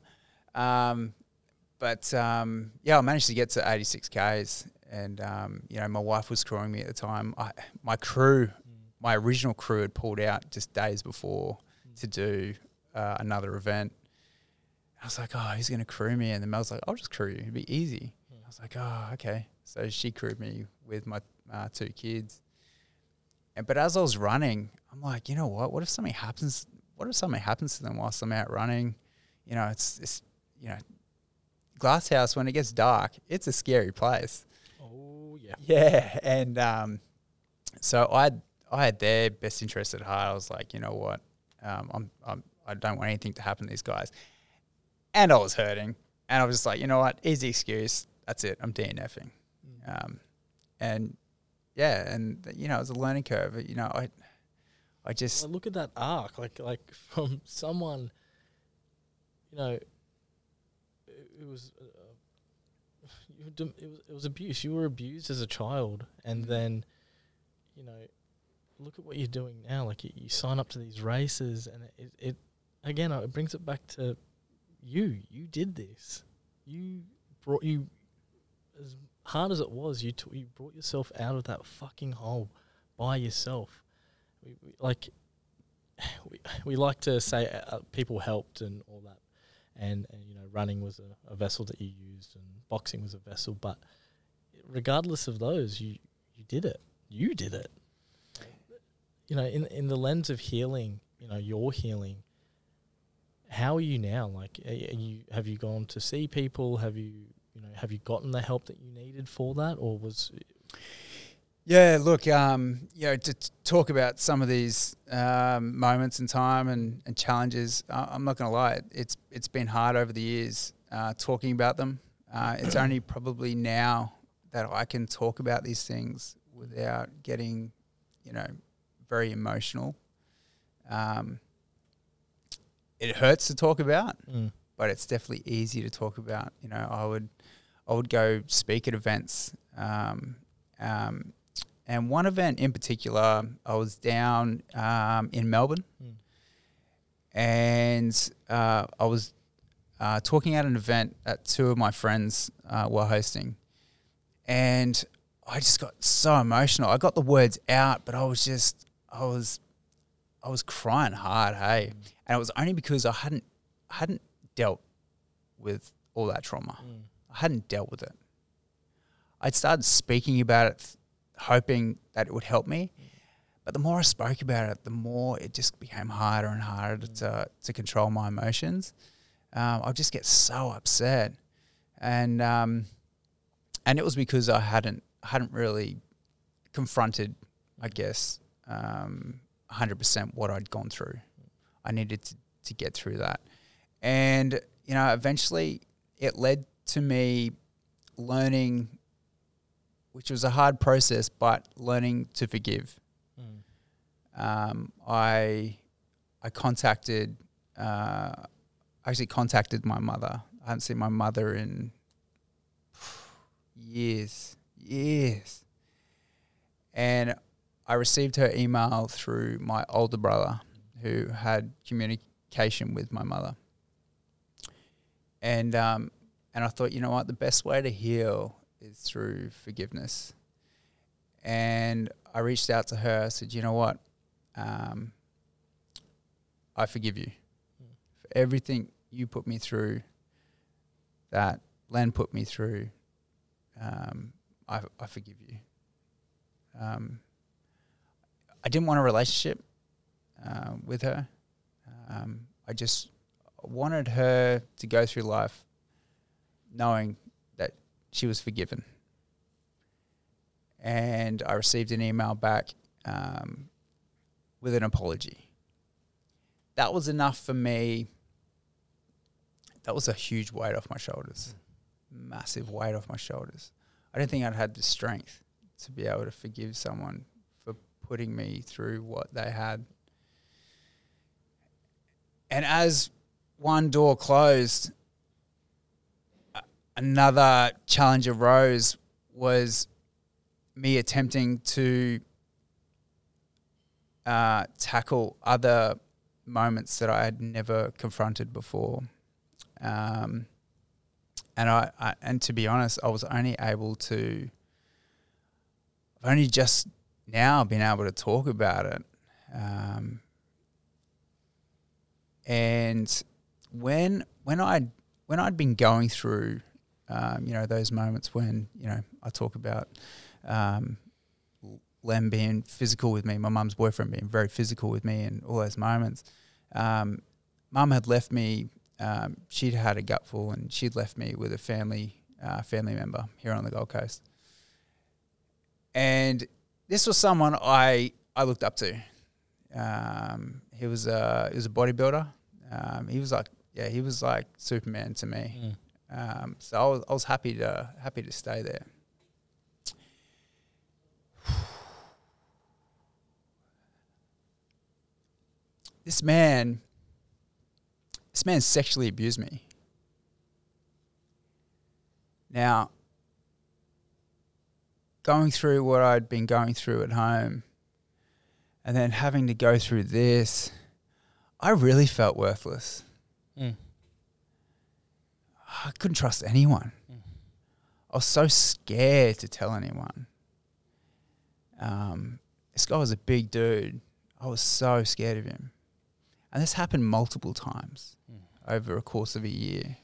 Um, but um, yeah, I managed to get to 86 Ks. And, um, you know, my wife was crewing me at the time. I, my crew, my original crew had pulled out just days before to do uh, another event. I was like, oh, who's going to crew me? And then Mel's like, I'll just crew you. It'd be easy. Was like, oh, okay. So she crewed me with my uh, two kids. And but as I was running, I'm like, you know what? What if something happens? What if something happens to them whilst I'm out running? You know, it's it's you know, Glasshouse when it gets dark, it's a scary place. Oh yeah. Yeah, and um, so I had, I had their best interest at heart. I was like, you know what, um, I'm, I'm I don't want anything to happen to these guys, and I was hurting, and I was just like, you know what, easy excuse. That's it. I'm DNFing, um, and yeah, and you know, it was a learning curve. You know, I, I just Well, look at that arc, like like from someone, you know, it, it was. Uh, you were dom- it was it was abuse. You were abused as a child, and then, you know, look at what you're doing now. Like you, you sign up to these races, and it, it again it brings it back to you. You did this. You brought you as hard as it was. You t- you brought yourself out of that fucking hole by yourself. We, we like we, we like to say uh, people helped and all that, and, and you know running was a, a vessel that you used and boxing was a vessel, but regardless of those, you you did it. You did it. You know, in in the lens of healing, you know, your healing. How are you now? Like, you have you gone to see people? Have you you know have you gotten the help that you needed for that, or was Yeah, look, um, you know, to t- talk about some of these um, moments in time and, and challenges, I- I'm not going to lie, it- it's it's been hard over the years uh, talking about them. Uh, it's only probably now that I can talk about these things without getting, you know, very emotional. Um, it hurts to talk about, mm, but it's definitely easy to talk about. You know, I would I would go speak at events, um, um, and one event in particular, I was down um, in Melbourne, mm, and uh, I was uh, talking at an event that two of my friends uh, were hosting, and I just got so emotional. I got the words out, but I was just I was I was crying hard, hey, and it was only because I hadn't I hadn't dealt with all that trauma. mm, I hadn't dealt with it. I'd started speaking about it, th- hoping that it would help me. But the more I spoke about it, the more it just became harder and harder to, to control my emotions. Um, I'd just get so upset, and um, and it was because I hadn't hadn't really confronted, I guess, um, 100% what I'd gone through. I needed to, to get through that, and you know, eventually it led to me learning, which was a hard process, but learning to forgive. mm, Um, I I contacted, uh, I actually contacted my mother. I hadn't seen my mother in years, years, and I received her email through my older brother, who had communication with my mother. And um, and I thought, you know what, the best way to heal is through forgiveness. And I reached out to her. I said, you know what, um, I forgive you for everything you put me through. That Len put me through. Um, I I forgive you, Um, I didn't want a relationship uh, with her. Um, I just wanted her to go through life knowing that she was forgiven. And I received an email back um, with an apology. That was enough for me. That was a huge weight off my shoulders, massive weight off my shoulders. I didn't think I'd had the strength to be able to forgive someone for putting me through what they had. And as one door closed, another challenge arose was me attempting to uh, tackle other moments that I had never confronted before. Um, and I, I, and to be honest, I was only able to. I've only just now been able to talk about it. Um, and when when I when I'd been going through, um, you know, those moments when you know I talk about um, Lem being physical with me, my mum's boyfriend being very physical with me, and all those moments. Um, mum had left me. Um, she'd had a gutful, and she'd left me with a family uh, family member here on the Gold Coast. And this was someone I I looked up to. Um, he was a he was a bodybuilder. Um, he was like yeah, he was like Superman to me. Mm. Um, so I was, I was happy to happy to stay there. This man, this man sexually abused me. Now, going through what I'd been going through at home, and then having to go through this, I really felt worthless. Mm. I couldn't trust anyone. Mm. I was so scared to tell anyone. Um, this guy was a big dude. I was so scared of him. And this happened multiple times Mm. over a course of a year.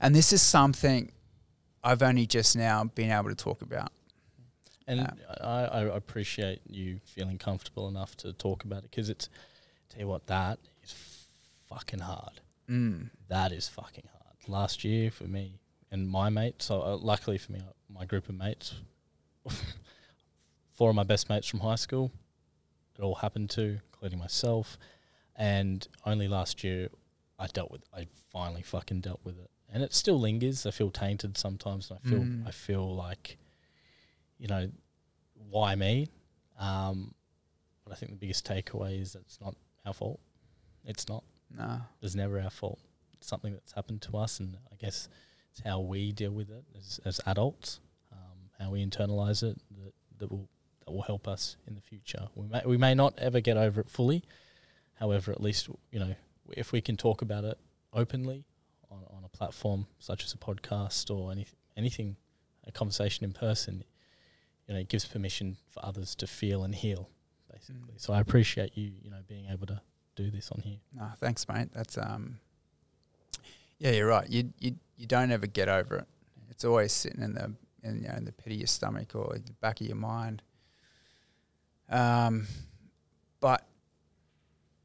And this is something I've only just now been able to talk about. And Um, I, I appreciate you feeling comfortable enough to talk about it because it's, tell you what, that fucking hard. Mm. That is fucking hard. Last year for me and my mates, so uh, luckily for me, uh, my group of mates, four of my best mates from high school, it all happened to, including myself. And only last year I dealt with, I finally fucking dealt with it. And it still lingers. I feel tainted sometimes. And I feel, Mm. I feel like, you know, why me? Um, but I think the biggest takeaway is that it's not our fault. It's not. No. It's never our fault. It's something that's happened to us, and I guess it's how we deal with it as, as adults, um, how we internalize it that, that will that will help us in the future. We may we may not ever get over it fully, however, at least you know if we can talk about it openly on, on a platform such as a podcast or any anything, a conversation in person, you know, it gives permission for others to feel and heal, basically. Mm. So I appreciate you, you know, being able to do this on here. No, thanks, mate. That's um. Yeah, you're right. You you you don't ever get over it. It's always sitting in the in you know in the pit of your stomach or the back of your mind. Um, but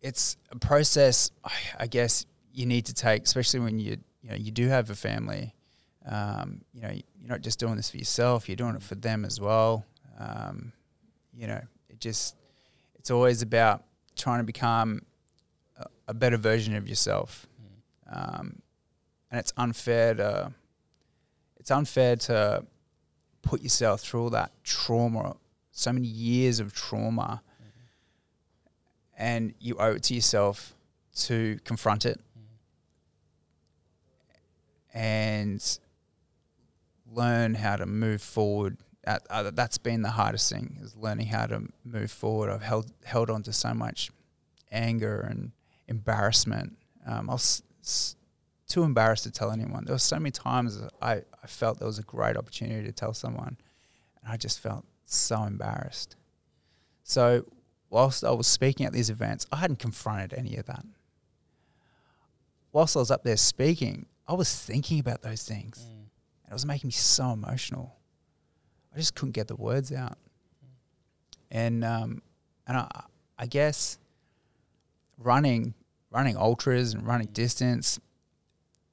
it's a process. I, guess you need to take, especially when you you know you do have a family. Um, you know, you're not just doing this for yourself. You're doing it for them as well. Um, you know, it just it's always about trying to become a, better version of yourself. Um, and it's unfair to it's unfair to put yourself through all that trauma, so many years of trauma, and you owe it to yourself to confront it and learn how to move forward. Uh, that's been the hardest thing is learning how to move forward. I've held held on to so much anger and embarrassment. Um, I was s- too embarrassed to tell anyone. There were so many times I, I felt there was a great opportunity to tell someone, and I just felt so embarrassed. So whilst I was speaking at these events, I hadn't confronted any of that. Whilst I was up there speaking, I was thinking about those things. And it was making me so emotional. I just couldn't get the words out. And um, and I, I guess running running ultras and running distance,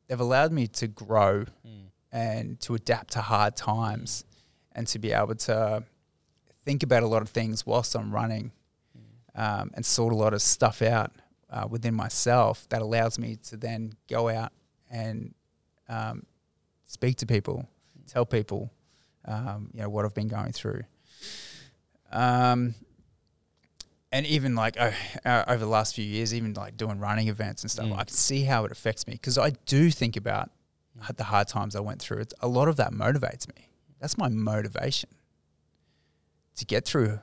they've allowed me to grow Mm. and to adapt to hard times and to be able to think about a lot of things whilst I'm running um, and sort a lot of stuff out uh, within myself that allows me to then go out and um, speak to people, tell people, um, you know, what I've been going through. Um, and even like uh, uh, over the last few years, even like doing running events and stuff, Mm. I can see how it affects me because I do think about the hard times I went through. It's, a lot of that motivates me. That's my motivation to get through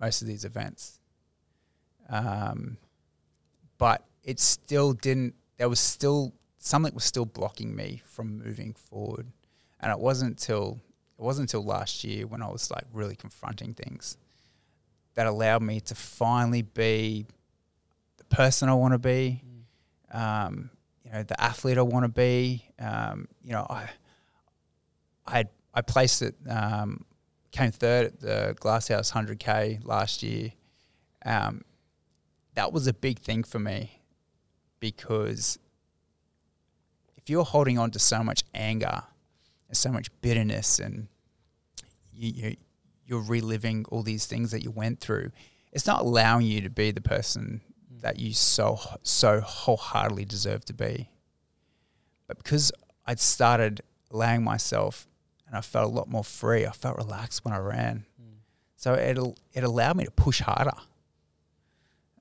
most of these events. Um, but it still didn't. There was still something was still blocking me from moving forward, and it wasn't till it wasn't until last year when I was like really confronting things that allowed me to finally be the person I want to be. Um, you know, the athlete I want to be. Um, you know, I I I placed it. Um, came third at the Glasshouse 100k last year. Um, that was a big thing for me because if you're holding on to so much anger and so much bitterness and you, you you're reliving all these things that you went through, it's not allowing you to be the person that you so so wholeheartedly deserve to be. But because I'd started allowing myself and I felt a lot more free, I felt relaxed when I ran. So it it allowed me to push harder.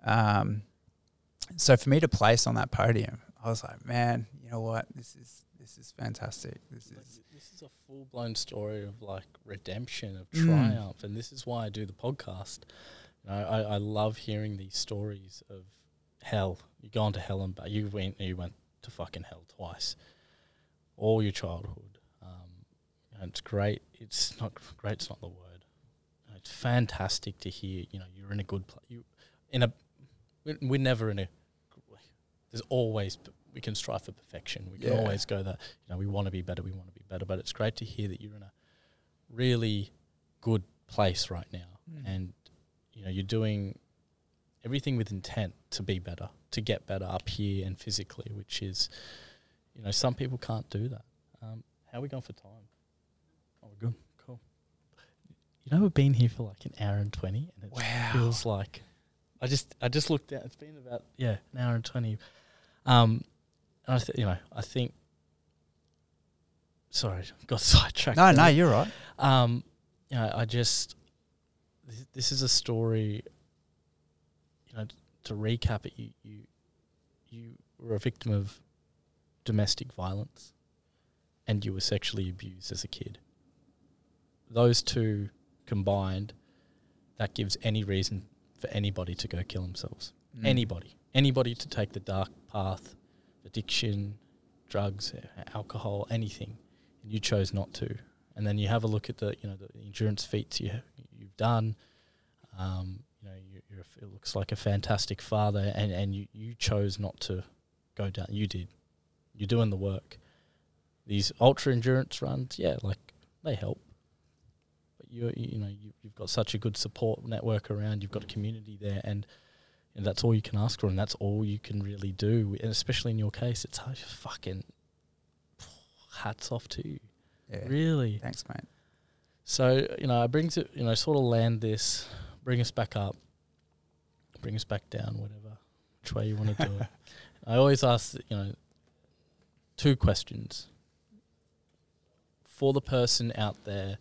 Um, so for me to place on that podium, I was like, man, you know what? This is this is fantastic. This is this is a full blown story of like redemption, of Mm. triumph, and this is why I do the podcast. You know, I, I love hearing these stories of hell. You gone to hell and back. You went you went to fucking hell twice. All your childhood. Um, and it's great. It's not great. It's not the word. It's fantastic to hear. You know, you're in a good place. You in a. We're, we're never in a. There's always we can strive for perfection. We can Yeah. always go that you know we want to be better. We want to be better. But it's great to hear that you're in a really good place right now, Mm. and you know you're doing everything with intent to be better, to get better up here and physically, which is, you know, some people can't do that. Um, how are we going for time? Oh, we're good. Cool. You know, we've been here for like an hour and twenty, and it Wow. feels like I just I just looked at. It's been about yeah an hour and twenty. Um, I th- you know I think. Sorry, got sidetracked. no, there. no, you're right. Um, you know, I just this, this is a story. You know, to recap it, you you you were a victim of domestic violence, and you were sexually abused as a kid. Those two combined, that gives any reason for anybody to go kill themselves. Mm. Anybody, anybody to take the dark path, addiction, drugs, alcohol, anything, and you chose not to. And then you have a look at the, you know, the endurance feats you you've done. Um, you know, you, you're it looks like a fantastic father, and and you you chose not to go down. You did. You're doing the work. These ultra endurance runs, yeah, like they help. But you you know you, you've got such a good support network around. You've got a community there, and and that's all you can ask for, and that's all you can really do. And especially in your case, it's uh, fucking hats off to you. Yeah. Really. Thanks, mate. So you know, I brings to, You know, sort of land this, bring us back up, bring us back down, whatever, which way you want to do it. I always ask, you know, two questions for the person out there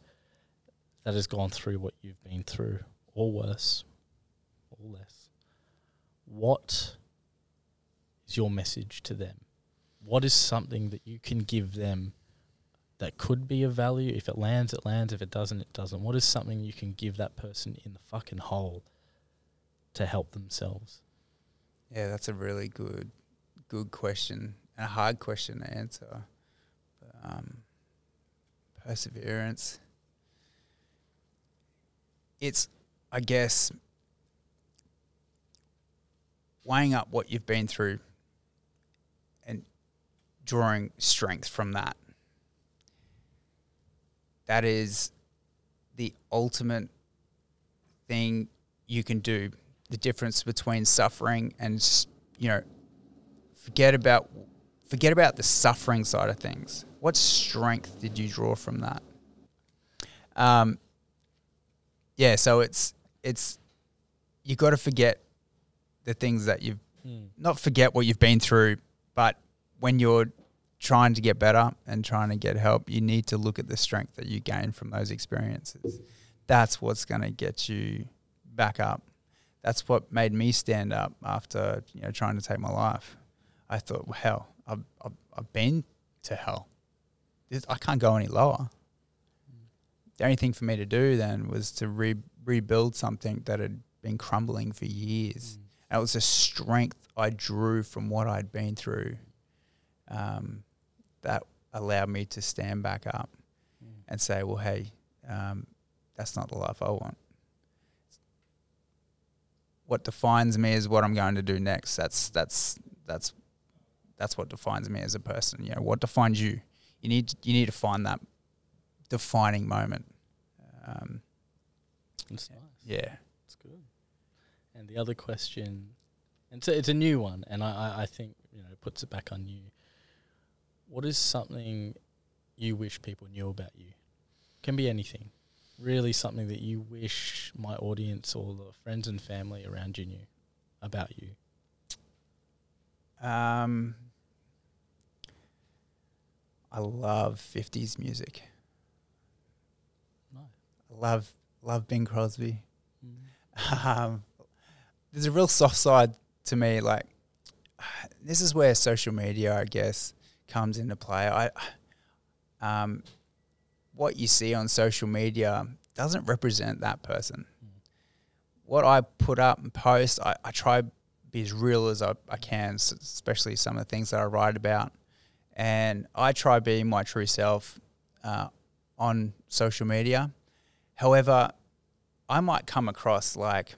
that has gone through what you've been through, or worse, or less. What is your message to them? What is something that you can give them that could be of value? If it lands, it lands. If it doesn't, it doesn't. What is something you can give that person in the fucking hole to help themselves? Yeah, that's a really good, good question and a hard question to answer. But, um, perseverance. It's, I guess, weighing up what you've been through and drawing strength from that. That is the ultimate thing you can do. The difference between suffering and you know, forget about forget about the suffering side of things. What strength did you draw from that? Um, yeah, so it's it's you got to forget the things that you've hmm. not forget what you've been through, but when you're trying to get better and trying to get help, you need to look at the strength that you gain from those experiences. That's what's going to get you back up. That's what made me stand up after you know trying to take my life. I thought, well, hell, I've, I've, I've been to hell. I can't go any lower. The only thing for me to do then was to re- rebuild something that had been crumbling for years. It was a strength I drew from what I'd been through um, that allowed me to stand back up and say, well, hey, um, that's not the life I want. What defines me is what I'm going to do next. That's that's that's that's what defines me as a person. You know, what defines you? You need you need to find that defining moment. Um, It's nice. yeah. And the other question, and so it's a new one, and I, I, I think you know puts it back on you. What is something you wish people knew about you? Can be anything. Really, something that you wish my audience or the friends and family around you knew about you. Um, I love '50s music. No. I love love Bing Crosby. Um, there's a real soft side to me. Like this is where social media, I guess, comes into play. I um, what you see on social media doesn't represent that person. What I put up and post, I, I try be as real as I, I can, especially some of the things that I write about. And I try being my true self uh, on social media. However, I might come across like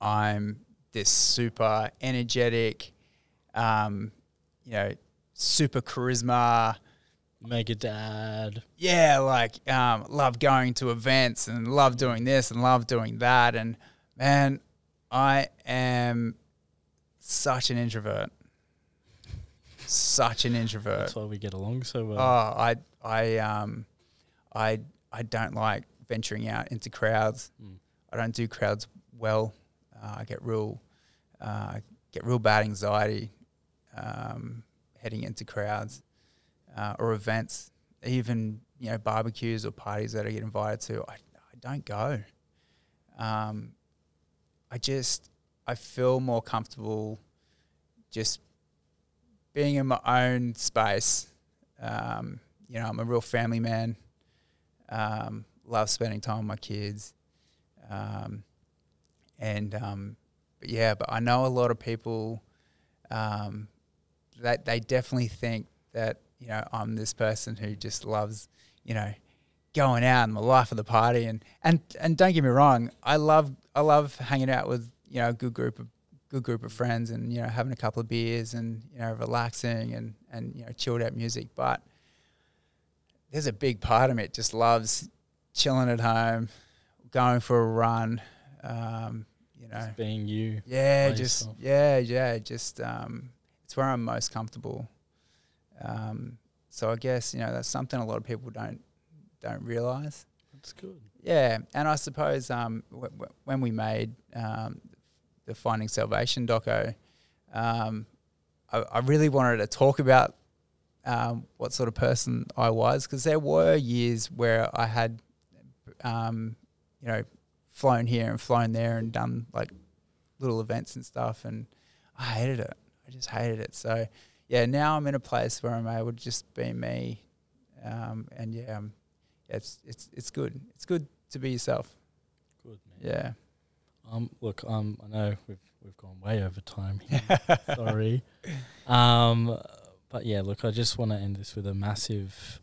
I'm this super energetic, um, you know, super charisma. Mega dad. Yeah, like um, love going to events and love doing this and love doing that. And man, I am such an introvert. Such an introvert. That's why we get along so well. Oh, I I um I I don't like venturing out into crowds. Mm. I don't do crowds well. Uh, I get real uh, get real bad anxiety um, heading into crowds uh, or events, even you know barbecues or parties that I get invited to. I I don't go. Um, I just I feel more comfortable just being in my own space. Um, you know, I'm a real family man. Um, love spending time with my kids. Um, and um, but yeah, but I know a lot of people um, that they definitely think that you know I'm this person who just loves you know going out and the life of the party. And and and don't get me wrong, I love I love hanging out with you know a good group of good group of friends and you know having a couple of beers and you know relaxing and and you know chilled out music, but there's a big part of me that just loves chilling at home, going for a run, um, you know, Just being you. yeah, just yourself. yeah, yeah, just um, it's where I'm most comfortable. Um, so I guess you know that's something a lot of people don't don't realize. That's good. Yeah, and I suppose um, w- w- when we made um, the Finding Salvation doco, um, I, I really wanted to talk about um, what sort of person I was because there were years where I had, um, you know, flown here and flown there and done like little events and stuff, and I hated it. I just hated it. So yeah, now I'm in a place where I'm able to just be me, um, and yeah, um, yeah, it's it's it's good. It's good to be yourself. Good man. Yeah. Um, look, um, I know we've we've gone way over time. Here. Sorry. Um, but yeah, look, I just want to end this with a massive,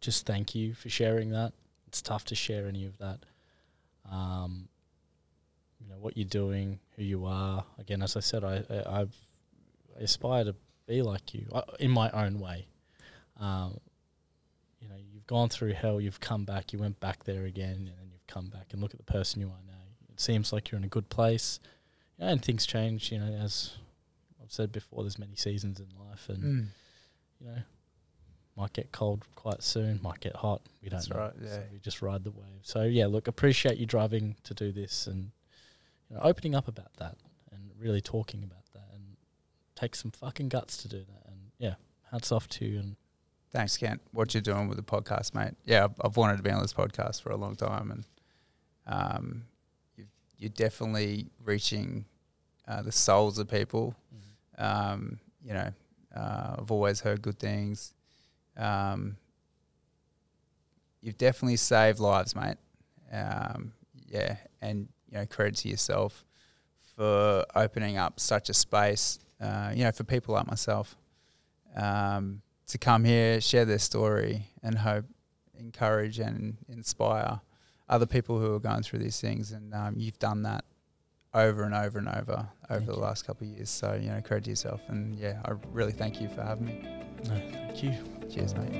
just thank you for sharing that. It's tough to share any of that. Um, you know what you're doing, who you are. Again, as I said, I, I I've I aspire to be like you uh, in my own way. Um, you know, you've you've gone through hell, you've come back, you went back there again, and then you've come back and look at the person you are now. It seems like you're in a good place, you know, and things change. You know, as I've said before, there's many seasons in life, and Mm. you know, might get cold quite soon, might get hot. We don't That's know. right, So yeah. we just ride the wave. So yeah, look, appreciate you driving to do this and you know, opening up about that and really talking about that and take some fucking guts to do that. And yeah, hats off to you and Thanks, Kent. What you're doing with the podcast, mate. Yeah, I've, I've wanted to be on this podcast for a long time, and um, you've, you're definitely reaching uh, the souls of people. Um, you know, uh, I've always heard good things. Um, you've definitely saved lives, mate. Um, yeah, and you know, credit to yourself for opening up such a space. Uh, you know, for people like myself. Um, to come here, share their story, and hope, encourage, and inspire other people who are going through these things. And um, you've done that over and over and over over Thank the you. last couple of years. So you know, credit to yourself. And yeah, I really thank you for having me. no, thank you. Cheers, mate.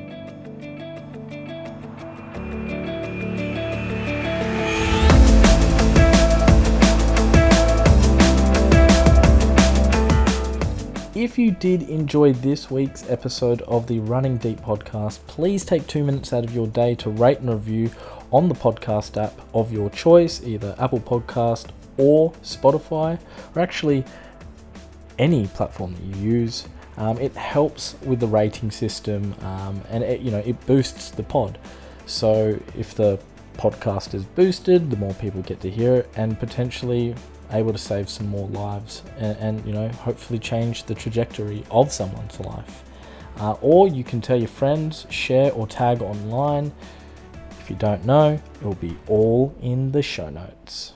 If you did enjoy this week's episode of the Running Deep podcast, please take two minutes out of your day to rate and review on the podcast app of your choice, either Apple Podcast or Spotify, or actually any platform that you use. Um, it helps with the rating system, um, and it, you know it boosts the pod. So if the podcast is boosted, the more people get to hear it, and potentially able to save some more lives, and, and you know hopefully change the trajectory of someone's life. Uh, or you can tell your friends, share or tag online. If you don't know, it will be all in the show notes.